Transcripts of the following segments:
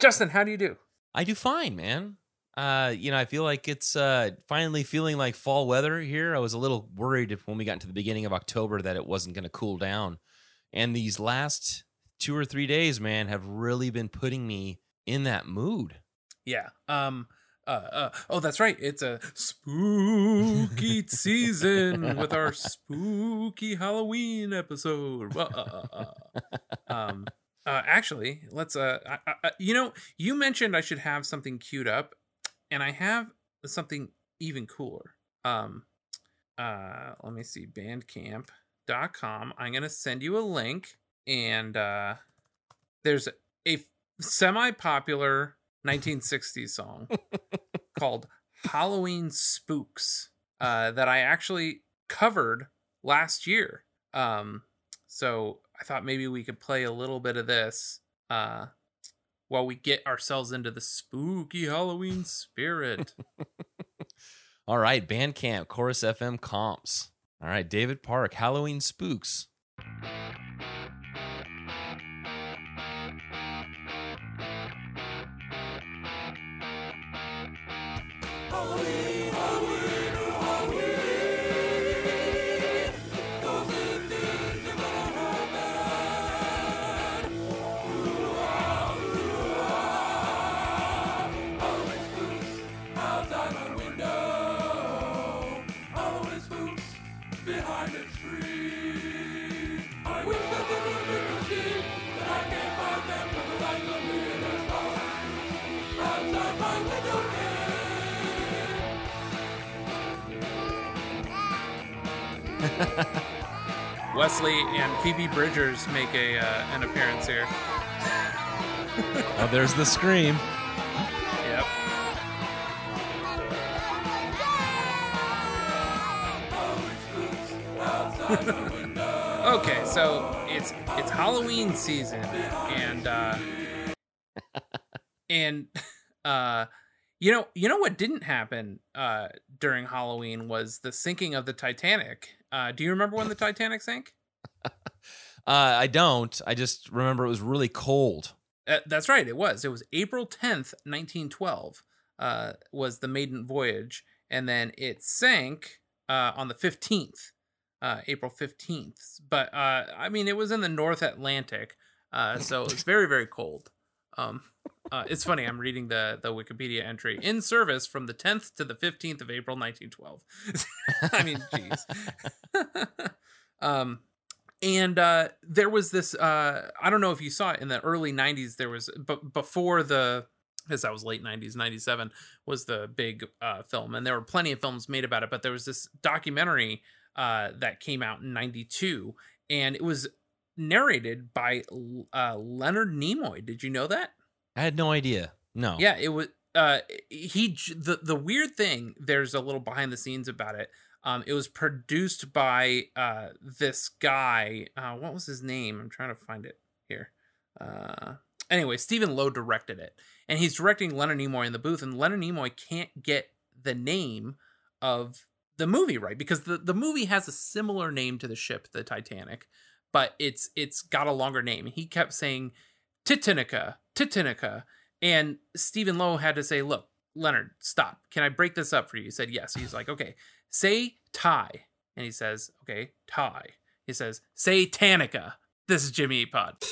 Justin, how do you do? I do fine, man. Uh, you know, I feel like it's uh, finally feeling like fall weather here. I was a little worried when we got into the beginning of October that it wasn't going to cool down. And these last two or three days, man, have really been putting me in that mood. Yeah. Um. Uh, uh, oh, that's right. It's a spooky season with our spooky Halloween episode. Uh, uh, uh, um. Uh, actually, let's. Uh, I, I, you know, you mentioned I should have something queued up, and I have something even cooler. Um. Uh. Let me see. Bandcamp.com. I'm gonna send you a link, and uh, there's a semi-popular 1960s song called Halloween Spooks uh, that I actually covered last year. Um, so I thought maybe we could play a little bit of this uh, while we get ourselves into the spooky Halloween spirit. All right, Bandcamp, Chorus FM comps. All right, David Park, Halloween Spooks. Wesley and Phoebe Bridgers make a uh, an appearance here. oh, there's the scream. Yep. okay, so it's it's Halloween season, and uh, and uh, you know you know what didn't happen uh, during Halloween was the sinking of the Titanic. Uh, do you remember when the Titanic sank? Uh, I don't. I just remember it was really cold. Uh, that's right. It was. It was April tenth, nineteen twelve. Uh, was the maiden voyage, and then it sank uh, on the fifteenth, uh, April fifteenth. But uh, I mean, it was in the North Atlantic, uh, so it was very very cold. Um, uh, it's funny. I'm reading the the Wikipedia entry in service from the 10th to the 15th of April 1912. I mean, jeez. um, and uh, there was this. Uh, I don't know if you saw it in the early 90s. There was, but before the, because that was late 90s, 97 was the big uh, film, and there were plenty of films made about it. But there was this documentary uh, that came out in 92, and it was narrated by uh, Leonard Nimoy. Did you know that? I had no idea. No. Yeah, it was. Uh, he the the weird thing. There's a little behind the scenes about it. Um, it was produced by uh this guy. Uh, what was his name? I'm trying to find it here. Uh, anyway, Stephen Low directed it, and he's directing Leonard Nimoy in the booth, and Leonard Nimoy can't get the name of the movie right because the the movie has a similar name to the ship, the Titanic, but it's it's got a longer name. He kept saying Titanica, Titanica. And Stephen Low had to say, Look, Leonard, stop. Can I break this up for you? He said, Yes. He's like, Okay, say tie. And he says, Okay, tie. He says, Say Tanica. This is Jimmy Pod.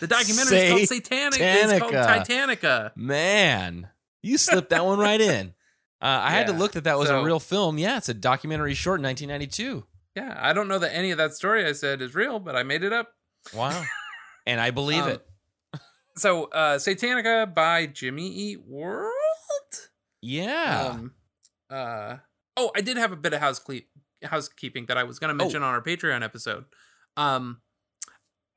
the documentary is called Satanic. It's called Titanica. Man, you slipped that one right in. Uh, I had to look that that was so- a real film. Yeah, it's a documentary short, 1992. Yeah, I don't know that any of that story I said is real, but I made it up. Wow, and I believe Um, it. So, uh Satanica by Jimmy Eat World. Yeah. Um, uh, oh, I did have a bit of house cle- housekeeping that I was going to mention on our Patreon episode. Um,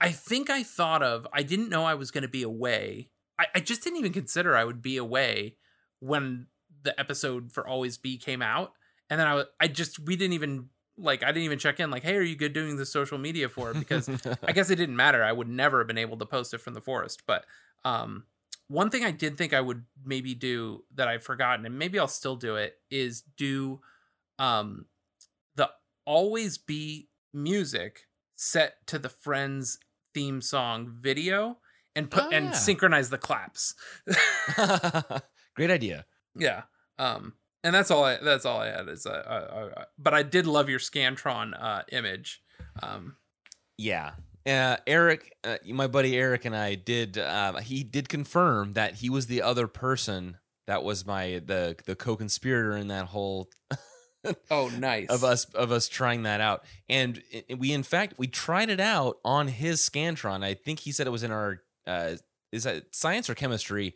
I think I thought of. I didn't know I was going to be away. I, I just didn't even consider I would be away when the episode for Always Be came out, and then I was. I just we didn't even like. I didn't even check in. Like, hey, are you good doing the social media for it? Because I guess it didn't matter. I would never have been able to post it from the forest. But um, one thing I did think I would maybe do that I've forgotten, and maybe I'll still do it, is do um, the always be music set to the Friends theme song video and put Oh, and yeah. synchronize the claps. Great idea. yeah. Um and that's all I that's all I had is uh, uh, but I did love your Scantron uh image. Um Yeah. Uh, Eric, uh, my buddy Eric, and I did. Uh, he did confirm that he was the other person that was my the the co-conspirator in that whole oh nice. of us of us trying that out. And we, in fact, we tried it out on his Scantron. I think he said it was in our uh, is that science or chemistry?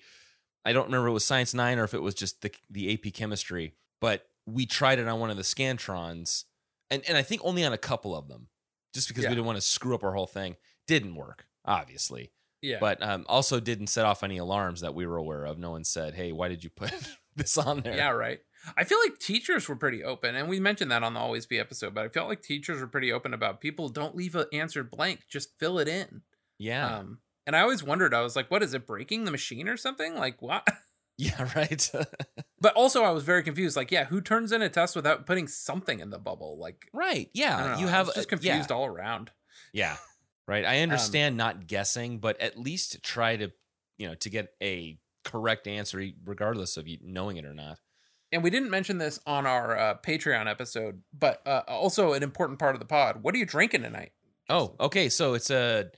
I don't remember. If it was science nine or if it was just the the AP chemistry. But we tried it on one of the Scantrons, and and I think only on a couple of them, just because Yeah. we didn't want to screw up our whole thing. Didn't work, obviously. Yeah. But um, also didn't set off any alarms that we were aware of. No one said, "Hey, why did you put this on there?" Yeah, right. I feel like teachers were pretty open, and we mentioned that on the Always Be episode. But I felt like teachers were pretty open about people don't leave an answer blank; just fill it in. yeah, Um, and I always wondered, I was like, "What is it breaking the machine or something?" Like what? yeah, right. But also, I was very confused. Like, yeah, who turns in a test without putting something in the bubble? Like, right. Yeah, know, you I have was just uh, yeah. confused all around. Yeah. Right. I understand not guessing, but at least try to, you know, to get a correct answer, regardless of you knowing it or not. And we didn't mention this on our uh, Patreon episode, but uh, also an important part of the pod. What are you drinking tonight? Oh, okay. So it's a,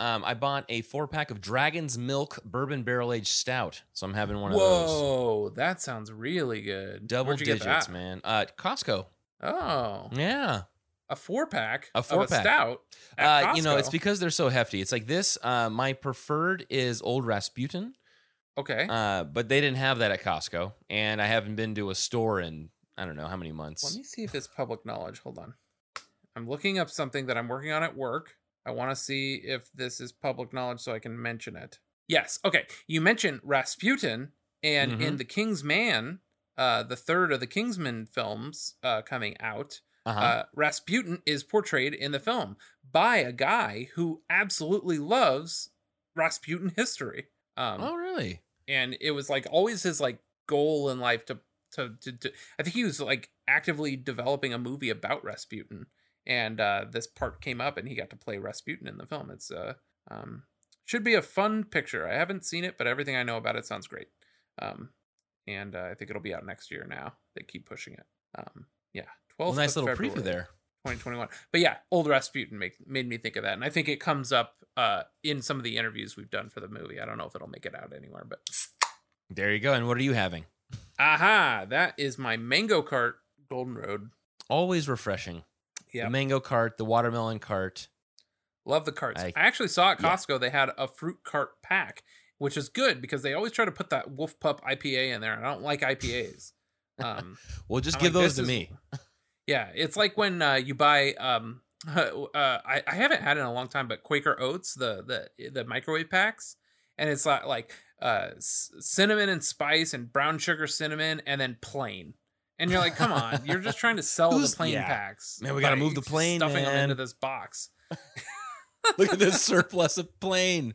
um, I bought a four pack of Dragon's Milk Bourbon Barrel Aged Stout. So I'm having one of those. Whoa, that sounds really good. Double Where'd you get digits, that? man. Uh, Costco. Oh, Yeah. a four pack, A four of pack. a stout. at Uh, you know, it's because they're so hefty. It's like this. Uh, my preferred is Old Rasputin. okay. Uh, but they didn't have that at Costco, and I haven't been to a store in I don't know how many months. Let me see if it's public knowledge. Hold on. I'm looking up something that I'm working on at work. I want to see if this is public knowledge so I can mention it. Yes. Okay. You mentioned Rasputin, and Mhm. in The King's Man, uh, the third of the Kingsman films uh, coming out, Uh-huh. uh, Rasputin is portrayed in the film by a guy who absolutely loves Rasputin history. Um, oh, really? and it was like always his like goal in life to to, to, to I think he was like actively developing a movie about Rasputin, and uh, this part came up, and he got to play Rasputin in the film. It's uh um should be a fun picture. I haven't seen it, but everything I know about it sounds great. Um, and uh, I think it'll be out next year. Now they keep pushing it. Um, yeah, Well, twelve. nice little preview there. 2021. But yeah, old Rasputin make, made me think of that. And I think it comes up uh, in some of the interviews we've done for the movie. I don't know if it'll make it out anywhere, but There you go. And what are you having? aha, that is my mango cart Golden Road. Always refreshing. Yeah. The mango cart, the watermelon cart. Love the carts. I, I- actually saw at yeah. Costco they had a fruit cart pack, which is good because they always try to put that Wolf Pup IPA in there. I don't like IPAs. Um, Well, just I'm give like, those to is- me. Yeah, it's like when uh, you buy. Um, uh, I, I haven't had it in a long time, but Quaker Oats, the the the microwave packs, and it's like like uh, cinnamon and spice and brown sugar cinnamon, and then plain. And you're like, come on, you're just trying to sell the plain yeah. packs. Man, we gotta move the plain, stuffing them into this box. Look at this surplus of plain.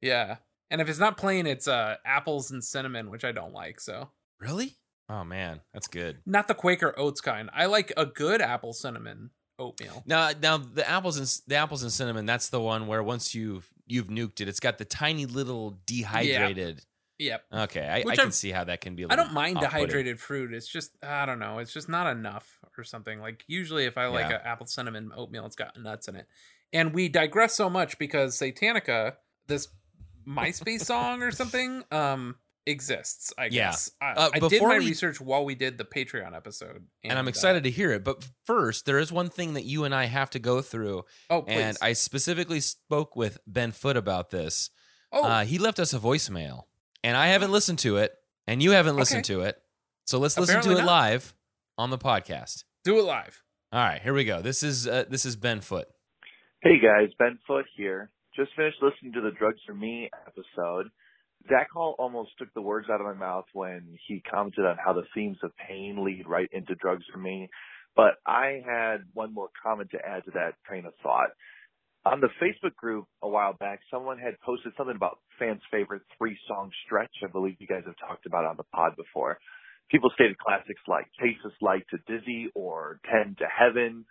Yeah, and if it's not plain, it's uh apples and cinnamon, which I don't like. So Really? Oh man, that's good. not the Quaker Oats kind. I like a good apple cinnamon oatmeal. Now, now the apples and the apples and cinnamon. That's the one where once you've you've nuked it, it's got the tiny little dehydrated. Yep. Okay, I, I can see how that can be. I little don't mind off-putting. dehydrated fruit. It's just I don't know. It's just not enough or something. Like usually, if I like Yeah. an apple cinnamon oatmeal, it's got nuts in it. And we digress so much because Satanica, this MySpace song or something, um, exists. I guess I, Uh, I did my we- research while we did the Patreon episode, and I'm uh, excited to hear it. But first, there is one thing that you and I have to go through, oh, please. and I specifically spoke with Ben Foot about this. oh, Uh, he left us a voicemail, and I haven't listened to it, and you haven't listened Okay. to it. So let's listen Apparently to it not. live on the podcast. do it live. All right, here we go. This is uh, this is Ben Foot. Hey guys, Ben Foot here. Just finished listening to the Drugs or Me episode. Zach Hall almost took the words out of my mouth when he commented on how the themes of pain lead right into Drugs or Me. But I had one more comment to add to that train of thought. On the Facebook group a while back, someone had posted something about fans' favorite three song stretch. I believe you guys have talked about it on the pod before. people stated classics like This Light to Dizzy or 10 to Heaven.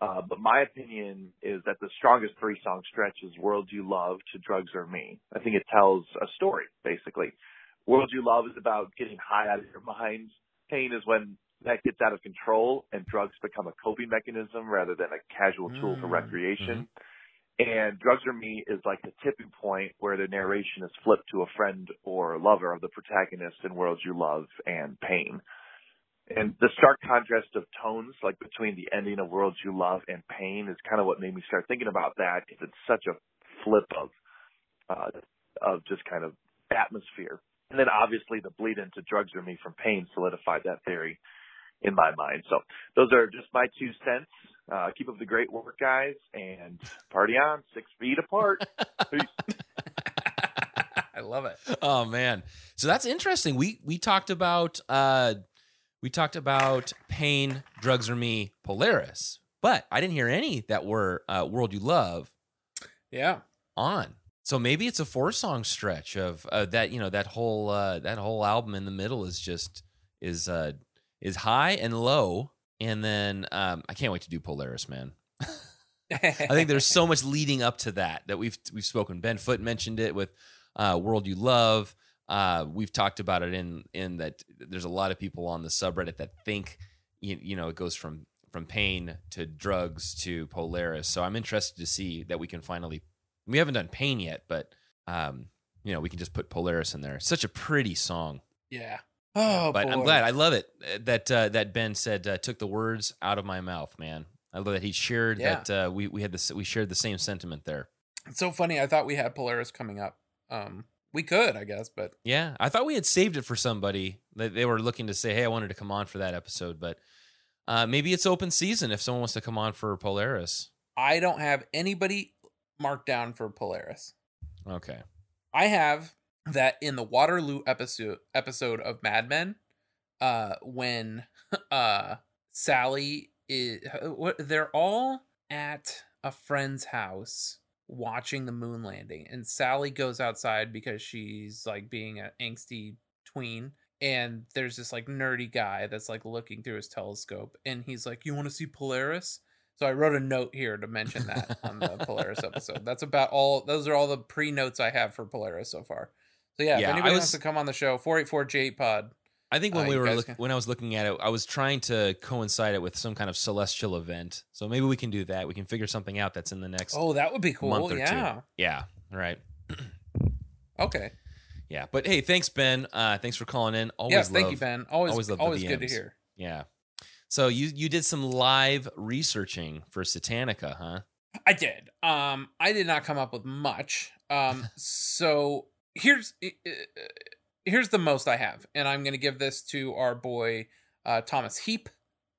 Uh, but my opinion is that the strongest three song stretch is World You Love to Drugs or Me. I think it tells a story, basically. World You Love is about getting high out of your mind. Pain is when that gets out of control and drugs become a coping mechanism rather than a casual tool for Mm, recreation. And Drugs or Me is like the tipping point where the narration is flipped to a friend or lover of the protagonist in Worlds You Love and Pain. And the stark contrast of tones, like between the ending of Worlds You Love and Pain, is kind of what made me start thinking about that because it's such a flip of, uh, of just kind of atmosphere. And then obviously the bleed into Drugs or Me from Pain solidified that theory in my mind. So those are just my two cents. Uh, keep up the great work, guys, and party on, six feet apart. I love it. Oh man. So that's interesting. We we talked about uh we talked about pain, drugs or me, Polaris. But I didn't hear any that were uh World You Love Yeah. on. So maybe it's a four song stretch of uh, that, you know, that whole uh that whole album in the middle is just is uh is high and low and then um I can't wait to do Polaris, man. I think there's so much leading up to that that we've we've spoken. Ben Foot mentioned it with uh, "World You Love." Uh, we've talked about it in in that there's a lot of people on the subreddit that think you, you know it goes from from pain to drugs to Polaris. So I'm interested to see that we can finally. We haven't done pain yet, but um, you know we can just put Polaris in there. Such a pretty song. yeah. Oh, but I'm glad. I love it uh, that uh, that Ben said uh, took the words out of my mouth, man. I love that he shared Yeah. that uh, we we had this we shared the same sentiment there. It's so funny. I thought we had Polaris coming up. Um, we could, I guess, but Yeah, I thought we had saved it for somebody that they were looking to say, "Hey, I wanted to come on for that episode," but uh, maybe it's open season if someone wants to come on for Polaris. I don't have anybody marked down for Polaris. Okay. I have that in the Waterloo episode episode of Mad Men, uh, when uh Sally is what they're all at a friend's house watching the moon landing, and Sally goes outside because she's like being an angsty tween. And there's this like nerdy guy that's like looking through his telescope, and he's like, "You want to see Polaris?" So I wrote a note here to mention that on the Polaris episode. That's about all. Those are all the pre notes I have for Polaris so far. So yeah, Yeah, if anybody wants to come on the show, four eight four J Pod. I think when Uh, we were look, can- when I was looking at it, I was trying to coincide it with some kind of celestial event. So maybe we can do that. We can figure something out that's in the next Oh, that would be cool. month or yeah. two. Yeah. Right. Okay. Yeah. But hey, thanks Ben. Uh, thanks for calling in. Always yes, thank you, Ben. Always, always always, love good to hear. Yeah. So you you did some live researching for Satanica, huh? I did. Um, I did not come up with much. Um, so here's uh, here's the most I have, and I'm going to give this to our boy uh, Thomas Heap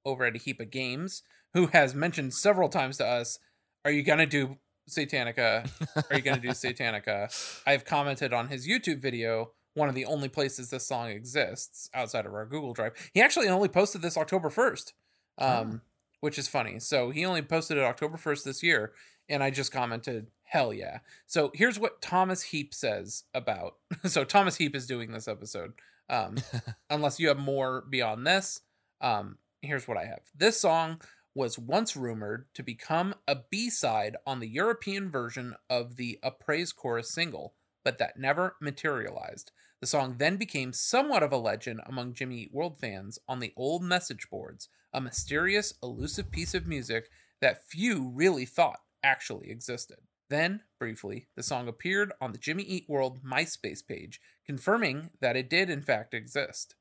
over at a heap of games, who has mentioned several times to us, "Are you going to do Satanica? Are you going to do Satanica?" I've commented on his YouTube video. One of the only places this song exists outside of our Google Drive. He actually only posted this October 1st, um, which is funny. So he only posted it October 1st this year, and I just commented, hell yeah. So here's what Thomas Heap says about. So Thomas Heap is doing this episode. Um, unless you have more beyond this, um, here's what I have. This song was once rumored to become a B side on the European version of the A Praise Chorus single, but that never materialized. The song then became somewhat of a legend among Jimmy Eat World fans on the old message boards, a mysterious, elusive piece of music that few really thought actually existed. Then, briefly, the song appeared on the Jimmy Eat World MySpace page, confirming that it did in fact exist.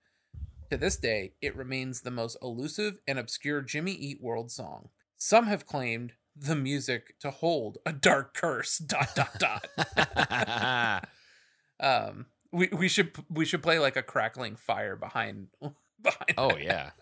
To this day, it remains the most elusive and obscure Jimmy Eat World song. Some have claimed the music to hold a dark curse. Dot dot dot. um, we we should we should play like a crackling fire behind behind. oh that.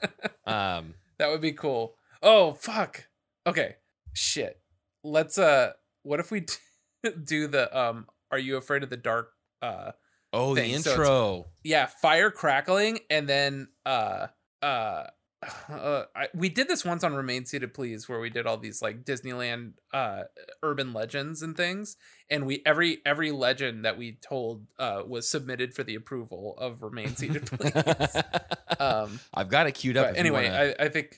yeah. Um, that would be cool. Oh fuck. Okay, shit. Let's uh, what if we do the um? Are you afraid of the dark? Uh, oh, the Thing, so intro. yeah, fire crackling and then uh uh uh, I, we did this once on Remain Seated Please, where we did all these like Disneyland uh, urban legends and things, and we every every legend that we told uh, was submitted for the approval of Remain Seated Please. um, I've got it queued up. but if you anyway, wanna- I, I think.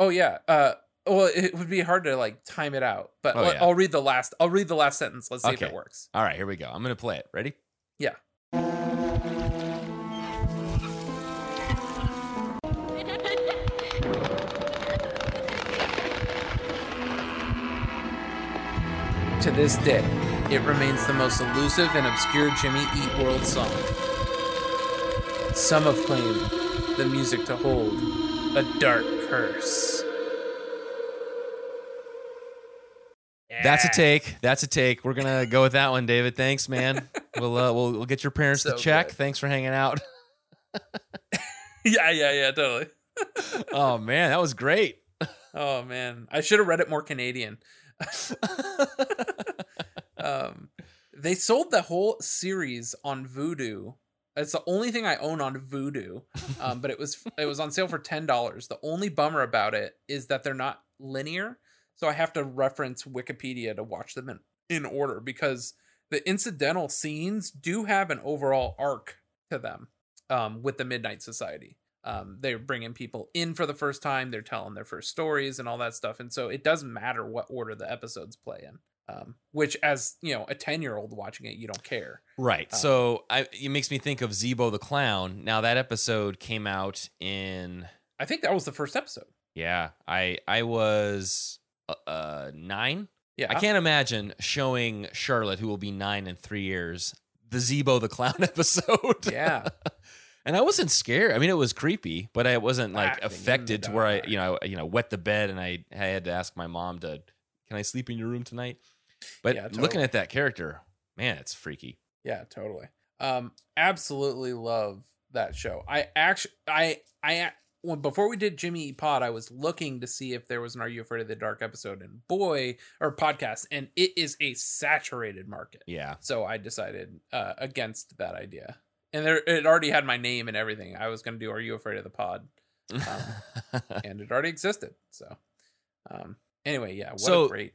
Oh yeah. Uh, well, it would be hard to like time it out, but Oh, yeah. I'll read the last. I'll read the last sentence. Let's see if it works. all right, here we go. I'm gonna play it. Ready? Yeah. To this day, it remains the most elusive and obscure Jimmy Eat World song. Some have claimed the music to hold a dark curse. That's a take. That's a take. We're gonna go with that one, David. Thanks, man. we'll uh, we'll we'll get your parents So to check. good. Thanks for hanging out. yeah, yeah, yeah, totally. oh man, that was great. Oh man, I should have read it more Canadian. um, they sold the whole series on Vudu. It's the only thing I own on Vudu. Um, but it was it was on sale for ten dollars. The only bummer about it is that they're not linear, so I have to reference Wikipedia to watch them in, in order because the incidental scenes do have an overall arc to them. Um, with the Midnight Society, um, they're bringing people in for the first time. They're telling their first stories and all that stuff, and so it doesn't matter what order the episodes play in. Um, which, as you know, a ten-year-old watching it, you don't care. Right. Um, so I, it makes me think of Zeebo the Clown. Now that episode came out in I think that was the first episode. yeah. I I was uh, uh nine. Yeah, I can't imagine showing Charlotte, who will be nine in three years, the Zeebo the Clown episode. Yeah, and I wasn't scared. I mean, it was creepy, but I wasn't like Acting affected to where I, you know, you know, wet the bed, and I, I had to ask my mom to, can I sleep in your room tonight? But Yeah, looking at that character, man, it's freaky. yeah, totally. Um, absolutely love that show. I actually, I, I, when before we did Jimmy Eat Pod, I was looking to see if there was an Are You Afraid of the Dark episode, and boy, or podcast, and it is a saturated market. Yeah. So I decided uh, against that idea. And there, it already had my name and everything. I was going to do Are You Afraid of the Pod? and it already existed. So, um, anyway, yeah, what So- a great.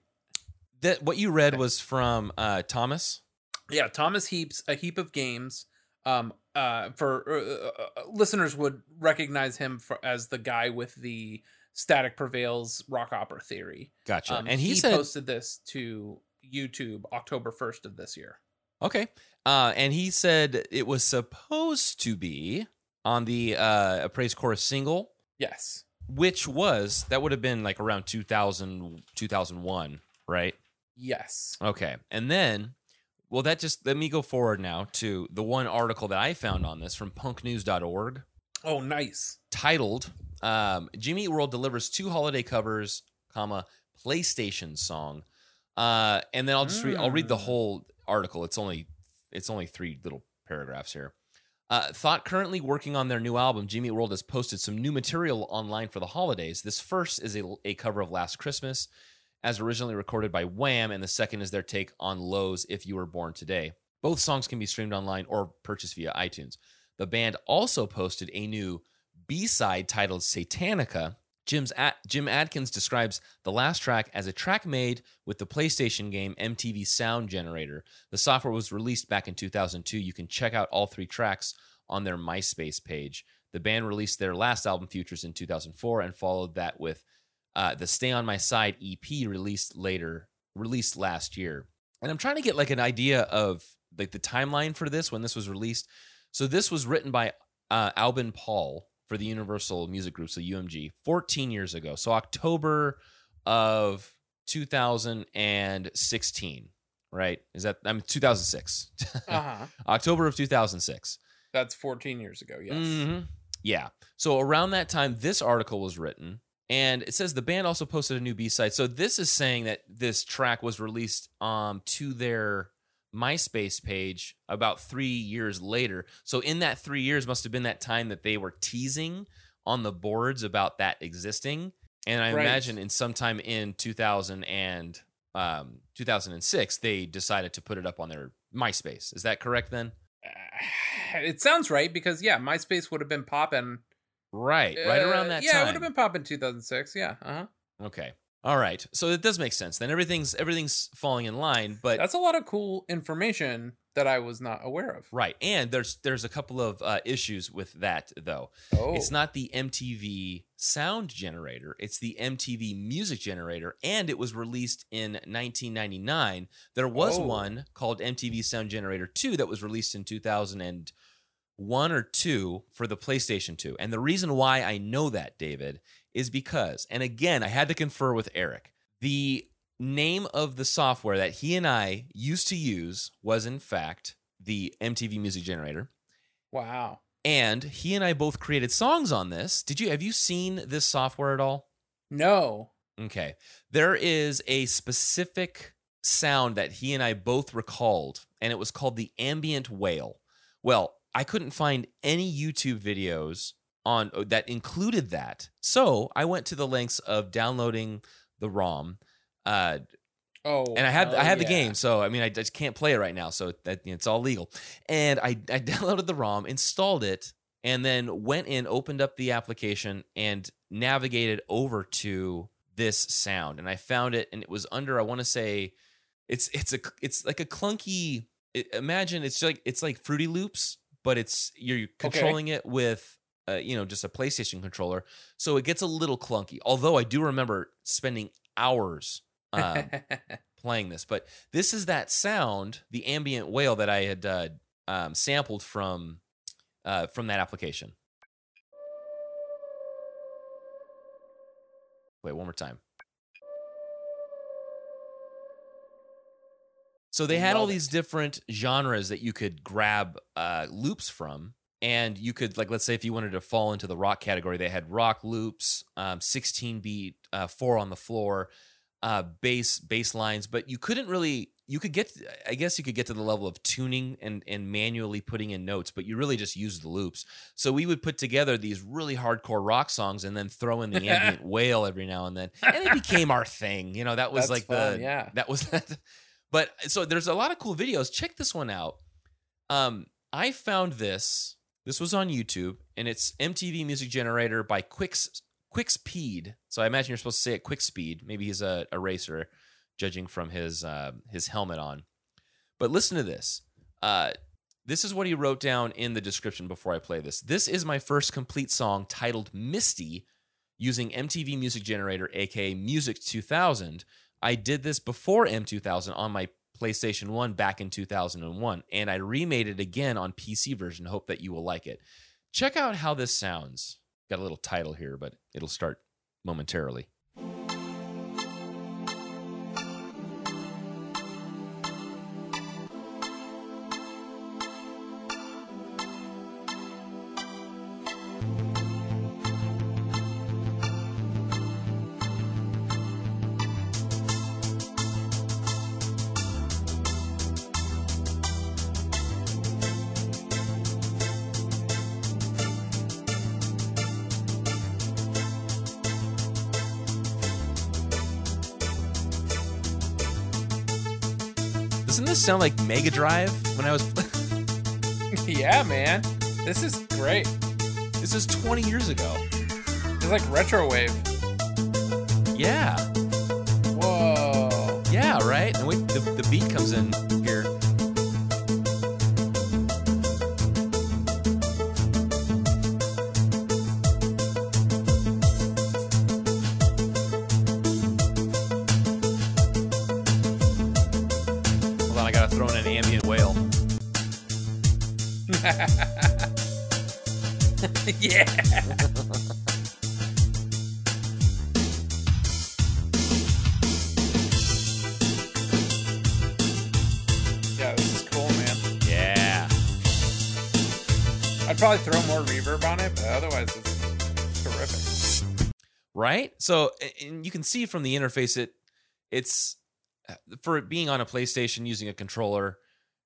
that what you read was from uh, Thomas. Yeah, Thomas Heaps, a heap of games. Um, uh, for uh, uh, listeners would recognize him for, as the guy with the static prevails rock opera theory. Gotcha. Um, and he, he said, posted this to YouTube October 1st of this year. okay. Uh, and he said it was supposed to be on the uh, a praise chorus single, Yes. which was that would have been like around 2000, 2001, right? Yes. Okay. And then, well, that just let me go forward now to the one article that I found on this from punknews.org Oh, nice. titled um, Jimmy Eat World delivers two holiday covers, comma, PlayStation song. Uh, and then I'll just read, I'll read the Mm. whole article. It's only, it's only three little paragraphs here. Uh, thought currently working on their new album, Jimmy World has posted some new material online for the holidays. This first is a, a cover of Last Christmas, as originally recorded by Wham, and the second is their take on Low's If You Were Born Today. Both songs can be streamed online or purchased via iTunes. The band also posted a new B side titled Satanica. Jim's Ad- Jim Adkins describes the last track as a track made with the PlayStation game MTV Sound Generator. The software was released back in 2002. You can check out all three tracks on their MySpace page. The band released their last album, Futures, in 2004, and followed that with uh, the Stay on My Side EP, released later, released last year. And I'm trying to get like an idea of like the timeline for this when this was released. So this was written by uh, Albin Paul for the Universal Music Group, so UMG, 14 years ago. So October of 2016, right? Is that I'm 2006? Uh huh. October of 2006. That's 14 years ago. Yes. Mhm. Yeah. So around that time, this article was written, and it says the band also posted a new B side. So this is saying that this track was released um to their MySpace page about three years later. So in that three years must have been that time that they were teasing on the boards about that existing. And I Right. imagine in sometime in 2000 and um 2006 they decided to put it up on their MySpace. Is that correct then? Uh, it sounds right because yeah, MySpace would have been popping Right, right Uh, around that yeah, time. Yeah, it would have been popping 2006. Yeah. Uh-huh. Okay. All right. So it does make sense. Then everything's everything's falling in line, but That's a lot of cool information that I was not aware of. right. And there's there's a couple of uh, issues with that though. Oh. It's not the MTV sound generator, it's the MTV music generator and it was released in 1999. There was Oh. one called MTV Sound Generator 2 that was released in 2001 or 2 for the PlayStation 2. And the reason why I know that, David, is because and again, I had to confer with Eric. The name of the software that he and I used to use was in fact the MTV music generator Wow. and he and I both created songs on this. Did you have you seen this software at all? No. Okay. There is a specific sound that he and I both recalled and it was called the ambient whale. Well, I couldn't find any YouTube videos on uh, that included that. So, I went to the lengths of downloading the ROM uh, Oh. and I had I had the game, so I mean I just can't play it right now, so that you know, it's all legal. And I I downloaded the ROM, installed it, and then went in, opened up the application, and navigated over to this sound, and I found it, and it was under I want to say, it's it's a it's like a clunky. It, imagine it's like it's like Fruity Loops, but it's you're controlling it with. Uh, you know, just a PlayStation controller, so it gets a little clunky. Although I do remember spending hours um, playing this, but this is that sound, the ambient whale that I had uh, um, sampled from uh, from that application. Wait, one more time. So they had all Love these different genres that you could grab uh, loops from, and you could like let's say if you wanted to fall into the rock category, they had rock loops, um, 16 beat, uh, four on the floor, uh, bass bass lines, but you couldn't really. You could get, I guess, you could get to the level of tuning and and manually putting in notes, but you really just use the loops. So we would put together these really hardcore rock songs and then throw in the ambient whale every now and then, and it became our thing. You know, that was That's like fun, the yeah. that was that. But so there's a lot of cool videos. Check this one out. Um, I found this. This was on YouTube, and it's MTV Music Generator by Quicks Quickspeed. So I imagine you're supposed to say it quick speed. Maybe he's a, a racer, judging from his uh, his helmet on. But listen to this. Uh, this is what he wrote down in the description before I play this. This is my first complete song titled Misty using MTV Music Generator, aka Music 2000. I did this before M2000 on my PlayStation 1 back in 2001, and I remade it again on PC version. Hope that you will like it. Check out how this sounds. Got a little title here, but it'll start momentarily. Sound like Mega Drive when I was? yeah, man. This is great. this is 20 years ago. It's like retro wave. Yeah, Whoa. yeah, right. And wait, the, the beat comes in Hold on, I gotta throw in an ambient whale. yeah. Yeah, this is cool, man. Yeah. I'd probably throw more reverb on it, but otherwise it's terrific. right so and you can see from the interface it it's for it being on a playstation using a controller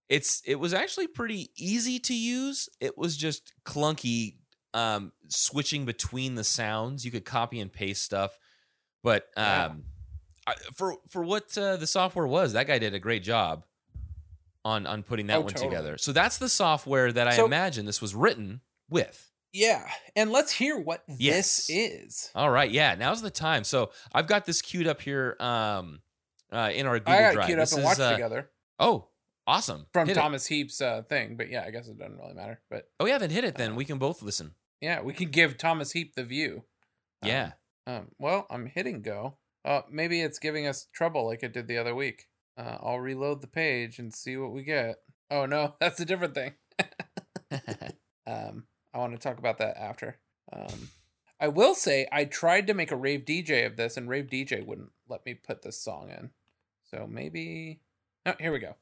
it's it was actually pretty easy to use it was just clunky um switching between the sounds you could copy and paste stuff but um I, for for what uh, the software was that guy did a great job on on putting that Oh, one totally. together so that's the software that i So- imagine this was written with Yeah, and let's hear what Yes. this is. All right, yeah, now's the time. So I've got this queued up here um, uh, in our Google I got Drive. queued up This and is, watched uh, together Oh, awesome! from Hit it. Thomas Heap's uh, thing, but yeah, I guess it doesn't really matter. But Oh, we haven't hit it then. Uh, we can both listen. yeah, we can give Thomas Heap the view. Um, Yeah. Um, well, I'm hitting go. Uh, maybe it's giving us trouble like it did the other week. Uh, I'll reload the page and see what we get. Oh no, that's a different thing. Um, I want to talk about that after. Um, I will say I tried to make a rave DJ of this, and rave DJ wouldn't let me put this song in. So maybe. Oh, here we go.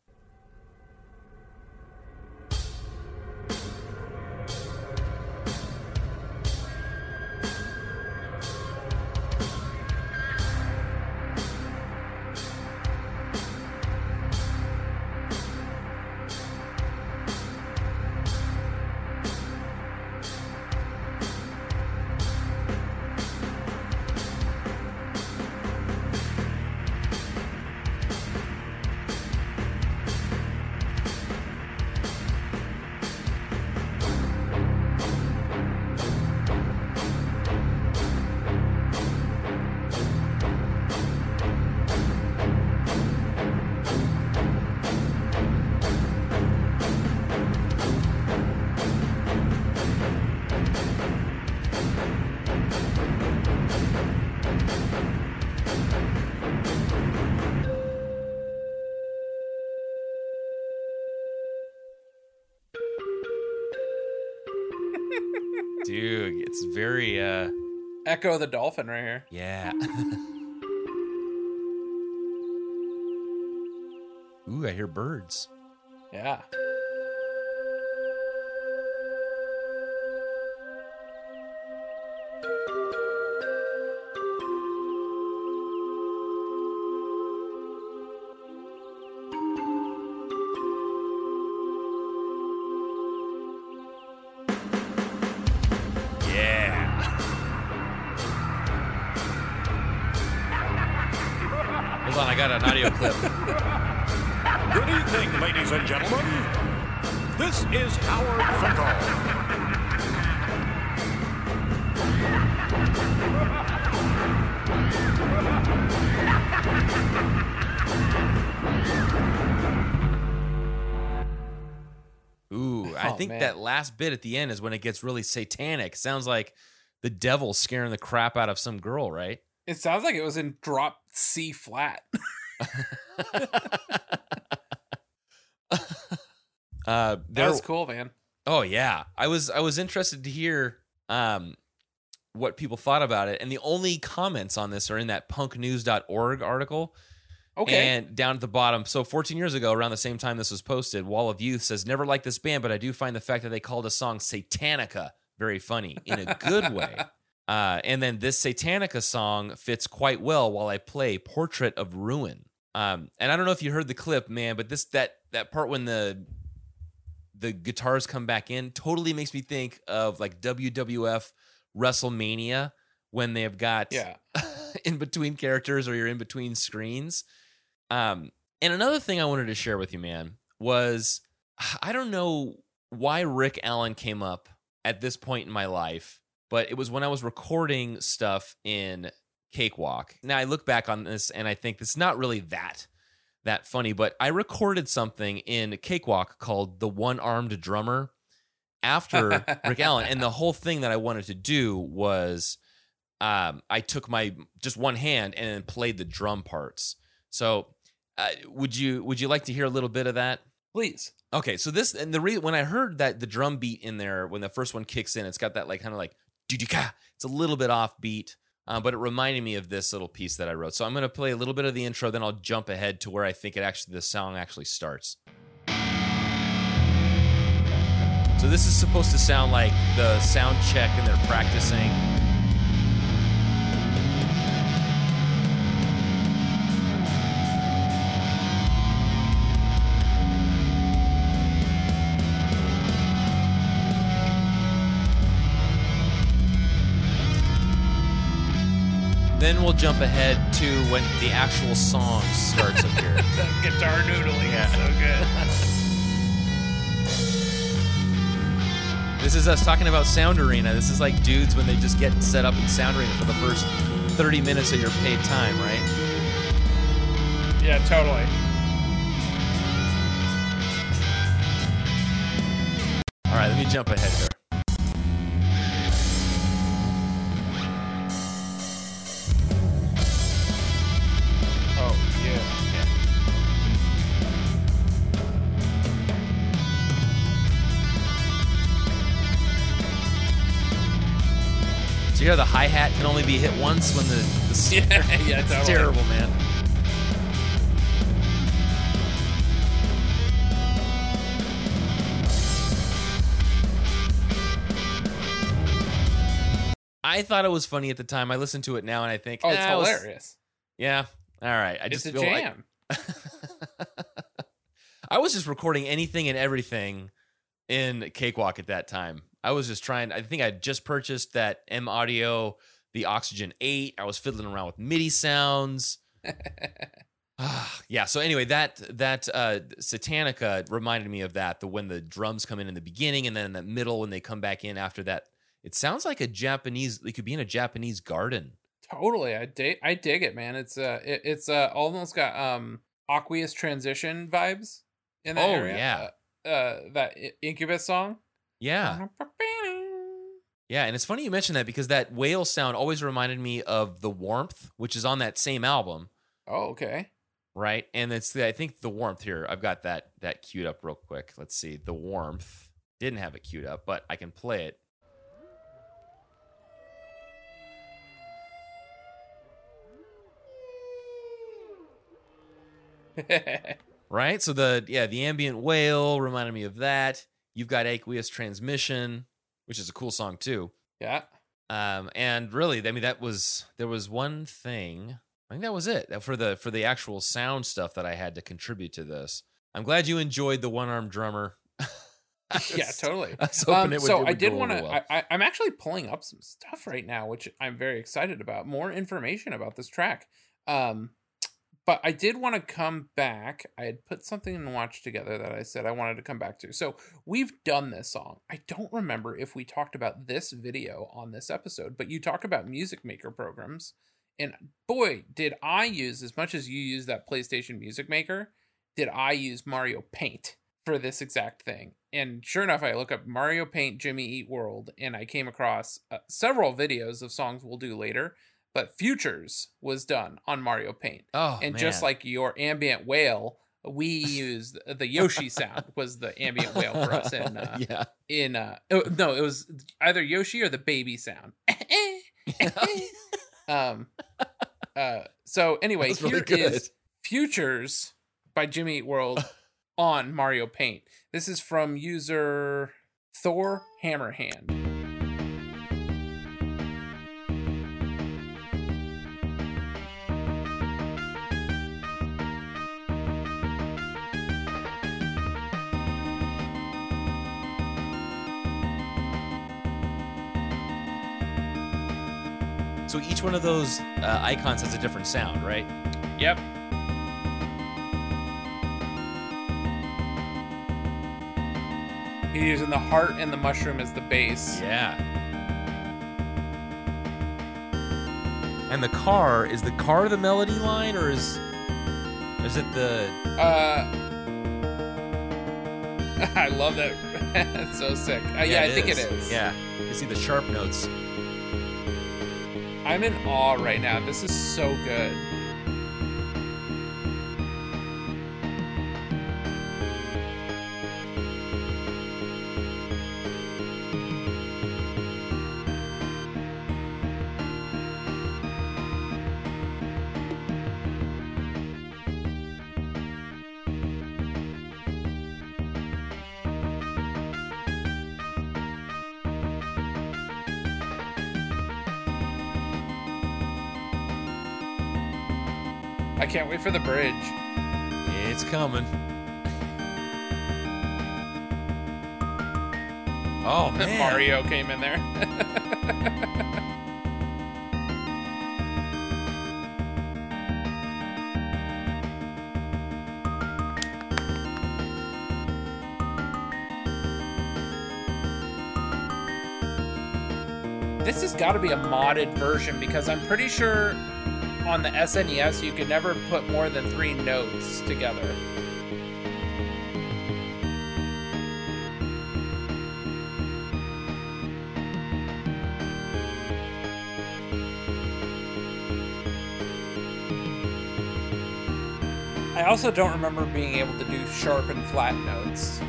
Ecco the Dolphin right here. yeah. Ooh, I hear birds. Yeah. Bit at the end is when it gets really satanic. Sounds like the devil scaring the crap out of some girl, right? It sounds like it was in drop C flat. uh, That was cool, man. Oh yeah, I was I was interested to hear um what people thought about it, and the only comments on this are in that punknews.org article. Okay. And down at the bottom, so 14 years ago, around the same time this was posted, Wall of Youth says, Never liked this band, but I do find the fact that they called a song Satanica very funny in a good way. Uh, and then this Satanica song fits quite well while I play Portrait of Ruin. Um, and I don't know if you heard the clip, man, but this that that part when the the guitars come back in totally makes me think of like WWF WrestleMania when they've got yeah. in between characters or you're in between screens. Um, and another thing I wanted to share with you, man, was I don't know why Rick Allen came up at this point in my life, but it was when I was recording stuff in Cakewalk. Now I look back on this and I think it's not really that that funny, but I recorded something in Cakewalk called The One Armed Drummer after Rick Allen. And the whole thing that I wanted to do was um, I took my just one hand and played the drum parts. So uh, would you would you like to hear a little bit of that? Please. Okay, so this and the re- when I heard that the drum beat in there when the first one kicks in, it's got that like kind of like. It's a little bit offbeat, uh, but it reminded me of this little piece that I wrote. So I'm going to play a little bit of the intro, then I'll jump ahead to where I think it actually the song actually starts. So this is supposed to sound like the sound check and they're practicing. Then we'll jump ahead to when the actual song starts up here. That guitar noodling Yeah. is so good. This is us talking about Sound Arena. This is like dudes when they just get set up in Sound Arena for the first 30 minutes of your paid time, right? Yeah, totally. All right, let me jump ahead here. Hear the hi hat can only be hit once when the, the snare. Yeah, yeah, it's totally. terrible, man. I thought it was funny at the time. I listen to it now and I think, Oh, it's "Ah, it was- hilarious. Yeah. All right. I It's just a feel like- jam. I was just recording anything and everything in Cakewalk at that time. I was just trying. I think I just purchased that M Audio, the Oxygen 8. I was fiddling around with MIDI sounds. Ah, yeah. So anyway, that that uh, Satanica reminded me of that. The when the drums come in in the beginning and then in the middle when they come back in after that. It sounds like a Japanese. It could be in a Japanese garden. Totally, I dig. I dig it, man. It's uh, it, it's uh, almost got um Aqueous Transmission vibes in that Oh, area. yeah. Uh, uh, that Incubus song. Yeah. Yeah, and it's funny you mentioned that because that whale sound always reminded me of the warmth, which is on that same album, Oh, okay. right? And it's the, I think the warmth here. I've got that that queued up real quick. Let's see. The warmth didn't have it queued up, but I can play it. Right? So the yeah, the ambient whale reminded me of that. You've got aqueous transmission, which is a cool song too. yeah. Um, and really, I mean, that was there was one thing. I think that was it for the for the actual sound stuff that I had to contribute to this. I'm glad you enjoyed the one armed drummer. Yeah, totally. I was hoping Um, it would. so it I did want to. well. I, I'm actually pulling up some stuff right now, which I'm very excited about. More information about this track. Um, but I did want to come back. I had put something in watch together that I said I wanted to come back to. So we've done this song. I don't remember if we talked about this video on this episode, but you talk about music maker programs. And boy, did I use as much as you use that PlayStation Music Maker, did I use Mario Paint for this exact thing. And sure enough, I look up Mario Paint Jimmy Eat World and I came across uh, several videos of songs we'll do later. But Futures was done on Mario Paint. oh, and man. just like your ambient whale, we used the Yoshi sound was the ambient whale for us in uh, yeah, in uh oh, no, it was either Yoshi or the baby sound. um uh so anyway, That's really here is. Futures by Jimmy Eat World on Mario Paint. This is from user Thor Hammerhand. So each one of those uh, icons has a different sound, right? Yep. He's using the heart and the mushroom as the base. Yeah. And the car is the car the melody line, or is is it the? Uh, I love that. it's so sick. Uh, yeah, I think it is. Yeah, you see the sharp notes. I'm in awe right now. This is so good. For the bridge. It's coming. Oh man, Mario came in there. This has got to be a modded version because I'm pretty sure on the SNES you could never put more than three notes together. I also don't remember being able to do sharp and flat notes.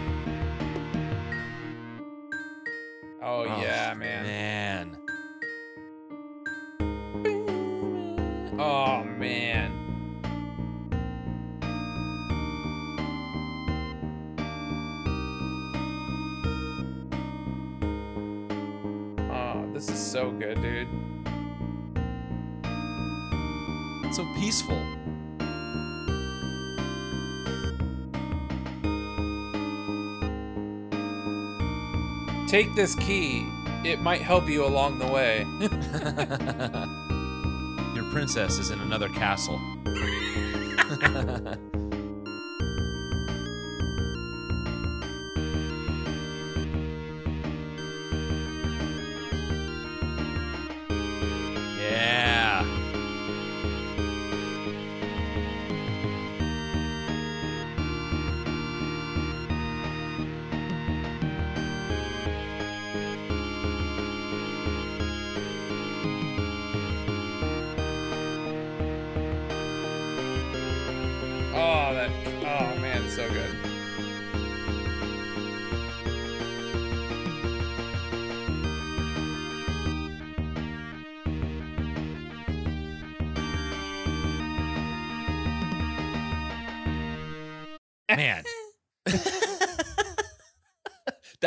Take this key. It might help you along the way. Your princess is in another castle.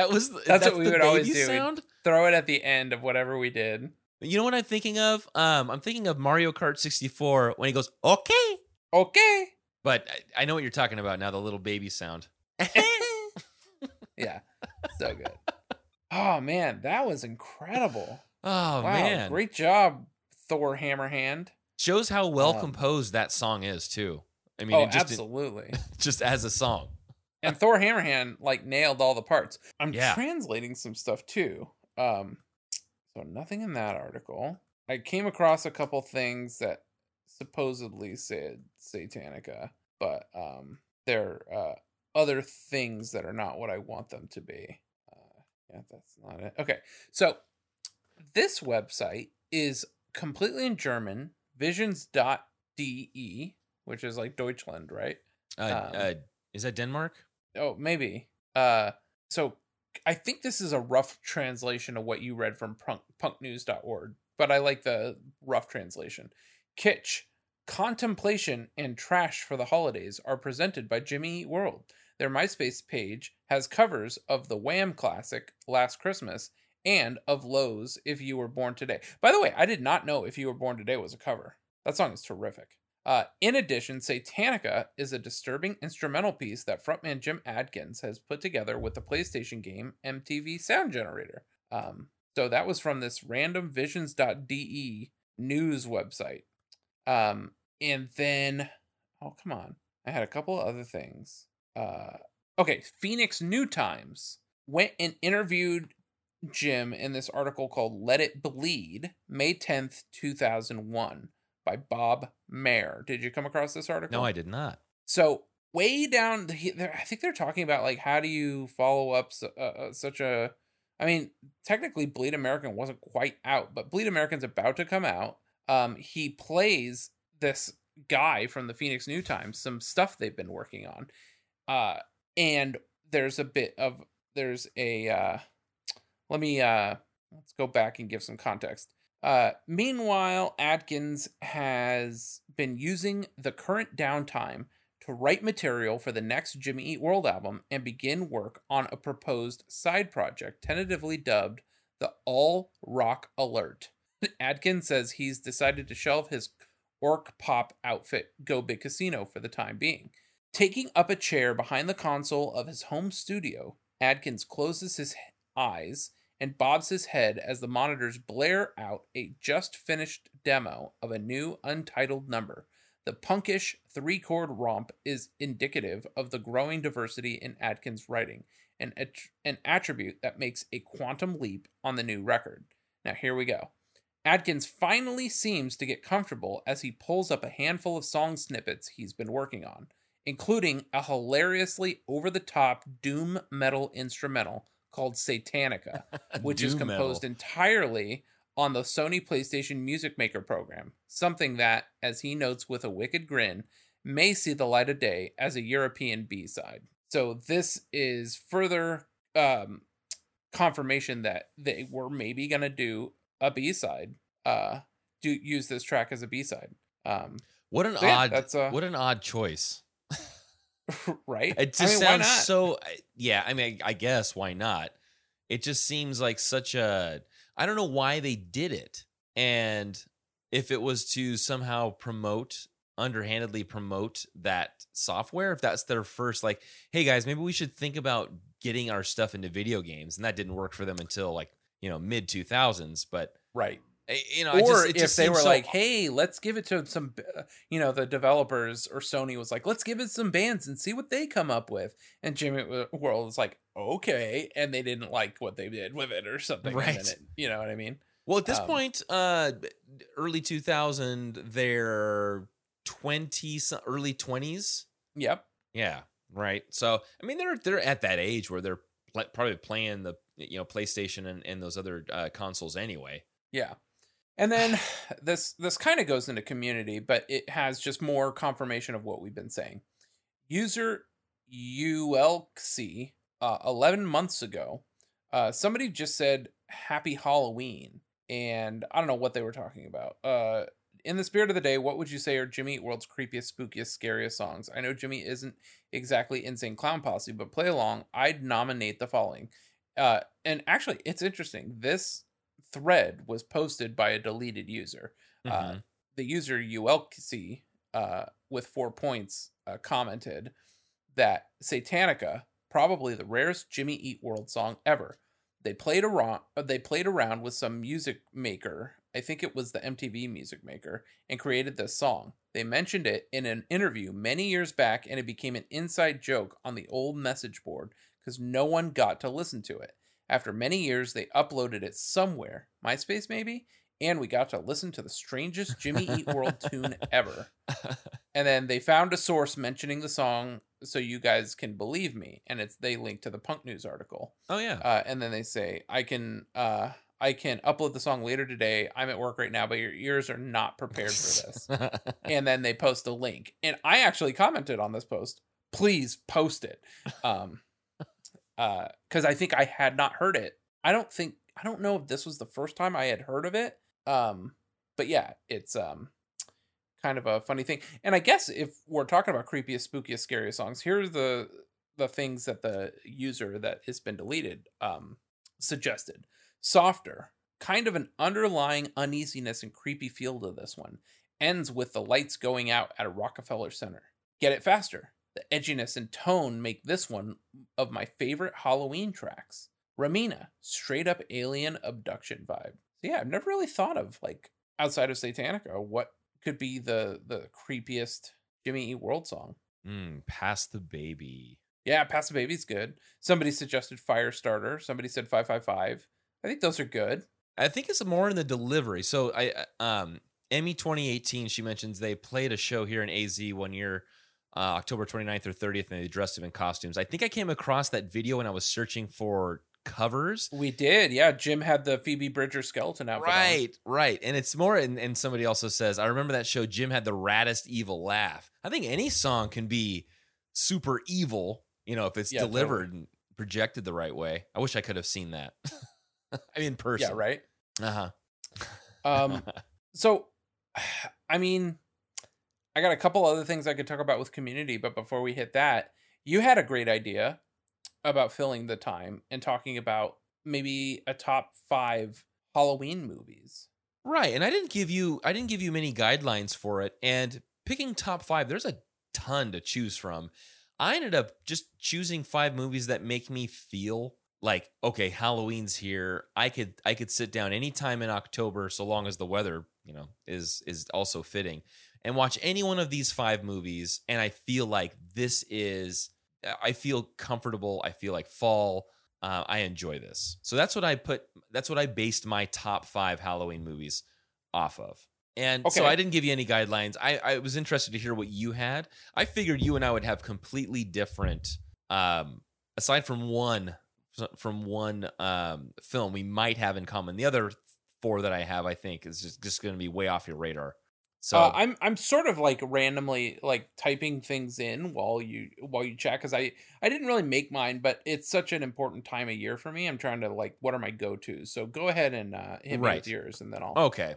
that was That's what we the would always baby do. We'd- Sound? Throw it at the end of whatever we did. You know what I'm thinking of? Um, I'm thinking of Mario Kart 64 when he goes, okay. Okay. But I, I know what you're talking about now, the little baby sound. Yeah, so good. Oh man, that was incredible. Oh, wow, man. great job, Thor Hammerhand. Shows how well Um, composed that song is, too. I mean, oh, it just, absolutely. just as a song. And Thor Hammerhand like nailed all the parts. I'm Yeah. translating some stuff too. Um, so nothing in that article. I came across a couple things that supposedly said Satanica, but um, they're uh, other things that are not what I want them to be. Uh, yeah, that's not it. Okay, so this website is completely in German, visions.de, which is like Deutschland, right? Uh, Um, uh, is that Denmark? Oh, maybe. Uh, so I think this is a rough translation of what you read from punk, punknews.org, but I like the rough translation. Kitsch, contemplation, and trash for the holidays are presented by Jimmy Eat World. Their MySpace page has covers of the Wham classic Last Christmas and of Low's If You Were Born Today. By the way, I did not know If You Were Born Today was a cover. That song is terrific. Uh, in addition, Satanica is a disturbing instrumental piece that frontman Jim Adkins has put together with the PlayStation game MTV Sound Generator. Um, so that was from this randomvisions.de news website. Um, and then, oh, come on. I had a couple other things. Uh, okay, Phoenix New Times went and interviewed Jim in this article called Let It Bleed, May 10th, 2001 by Bob Mehr. Did you come across this article? No, I did not. So way down, the, I think they're talking about like how do you follow up uh, uh, such a. I mean, technically, Bleed American wasn't quite out, but Bleed American's about to come out. Um, he plays this guy from the Phoenix New Times, some stuff they've been working on, uh, and there's a bit of there's a. Uh, let me uh, let's go back and give some context. Uh, meanwhile, Adkins has been using the current downtime to write material for the next Jimmy Eat World album and begin work on a proposed side project, tentatively dubbed the All Rock Alert. Adkins says he's decided to shelve his orc pop outfit, Go Big Casino, for the time being. Taking up a chair behind the console of his home studio, Adkins closes his eyes and bobs his head as the monitors blare out a just finished demo of a new untitled number. The punkish three chord romp is indicative of the growing diversity in Adkins' writing, an, an attribute that makes a quantum leap on the new record. Now, here we go. Adkins finally seems to get comfortable as he pulls up a handful of song snippets he's been working on, including a hilariously over the top doom metal instrumental called Satanica, which is composed metal. entirely on the Sony PlayStation Music Maker program, something that, as he notes with a wicked grin, may see the light of day as a European B side. So this is further um, confirmation that they were maybe gonna do a B side, uh, do use this track as a B side. Um, What an So, yeah, odd that's, uh, what an odd choice. right? It I just mean, why sounds not? so. Yeah, I mean, I guess why not? It just seems like such a. I don't know why they did it, and if it was to somehow promote, underhandedly promote that software, if that's their first, like, hey guys, maybe we should think about getting our stuff into video games, and that didn't work for them until like you know mid two thousands, but. right. Eh, You know, or just, if they were so like, "Hey, let's give it to some," uh, you know, the developers or Sony was like, "Let's give it some bands and see what they come up with." And Jimmy World was like, "Okay," and they didn't like what they did with it or something. Right. it- you know what I mean? Well, at this Um, point, uh, early 2000, they're 20, so- early 20s. Yep. Yeah, right. So, I mean, they're they're at that age where they're probably playing the you know PlayStation and, and those other uh, consoles anyway. Yeah. And then this this kind of goes into community, but it has just more confirmation of what we've been saying. User ULC uh, 11 months ago, uh, somebody just said happy Halloween and I don't know what they were talking about. Uh in the spirit of the day, what would you say are Jimmy Eat World's creepiest, spookiest, scariest songs? I know Jimmy isn't exactly Insane Clown Posse, but play along. I'd nominate the following. Uh, and actually, it's interesting. This thread was posted by a deleted user. Uh, Mhm. the user ULC uh, with four points uh, commented that Satanica, probably the rarest Jimmy Eat World song ever. They played around. They played around with some music maker. I think it was the MTV Music Maker, and created this song. They mentioned it in an interview many years back, and it became an inside joke on the old message board because no one got to listen to it. After many years, they uploaded it somewhere, MySpace maybe, and we got to listen to the strangest Jimmy Eat World tune ever. And then they found a source mentioning the song, so you guys can believe me. And it's they link to the Punk News article, oh yeah. uh, and then they say I can uh, I can upload the song later today. I'm at work right now, but your ears are not prepared for this. and then they post a link, and I actually commented on this post. Please post it, um, uh, because I think I had not heard it. I don't think I don't know if this was the first time I had heard of it. Um, but yeah, it's um kind of a funny thing. And I guess if we're talking about creepiest, spookiest, scariest songs, here's the the things that the user that has been deleted um suggested. Softer, kind of an underlying uneasiness and creepy feel to this one. Ends with the lights going out at a Rockefeller Center. Get it faster. The edginess and tone make this one of my favorite Halloween tracks. Ramina, straight up alien abduction vibe. So yeah, I've never really thought of like outside of Satanica, what could be the the creepiest Jimmy Eat World song. mm, pass the baby. Yeah, Pass the Baby's good. Somebody suggested Firestarter. Somebody said 555. I think those are good. I think it's more in the delivery. So I um Emmy 2018 she mentions they played a show here in AZ one year uh, October 29th or 30th and they dressed him in costumes. I think I came across that video when I was searching for covers. We did. Yeah, Jim had the Phoebe Bridger skeleton outfit. on. Right, right. And it's more and, and somebody also says, I remember that show Jim had the raddest evil laugh. I think any song can be super evil, you know, if it's Yeah, delivered and projected the right way. I wish I could have seen that. I mean in person. Yeah, right. Uh-huh. Um so I mean I got a couple other things I could talk about with community, but before we hit that, you had a great idea about filling the time and talking about maybe a top 5 Halloween movies. Right, and I didn't give you I didn't give you many guidelines for it. And picking top five, there's a ton to choose from. I ended up just choosing five movies that make me feel like okay, Halloween's here. I could I could sit down anytime in October, so long as the weather you know is is also fitting, and watch any one of these five movies, and I feel like this is I feel comfortable. I feel like fall. uh, I enjoy this. So that's what I put. That's what I based my top five Halloween movies off of. And so I didn't give you any guidelines. I, I was interested to hear what you had. I figured you and I would have completely different. Um, aside from one, from one um, film, we might have in common. The other four that I have, I think, is just, just going to be way off your radar. So uh, I'm I'm sort of like randomly like typing things in while you while you chat because I I didn't really make mine, but it's such an important time of year for me. I'm trying to like what are my go tos. So go ahead and uh, hit me Right. with yours, and then I'll. Okay.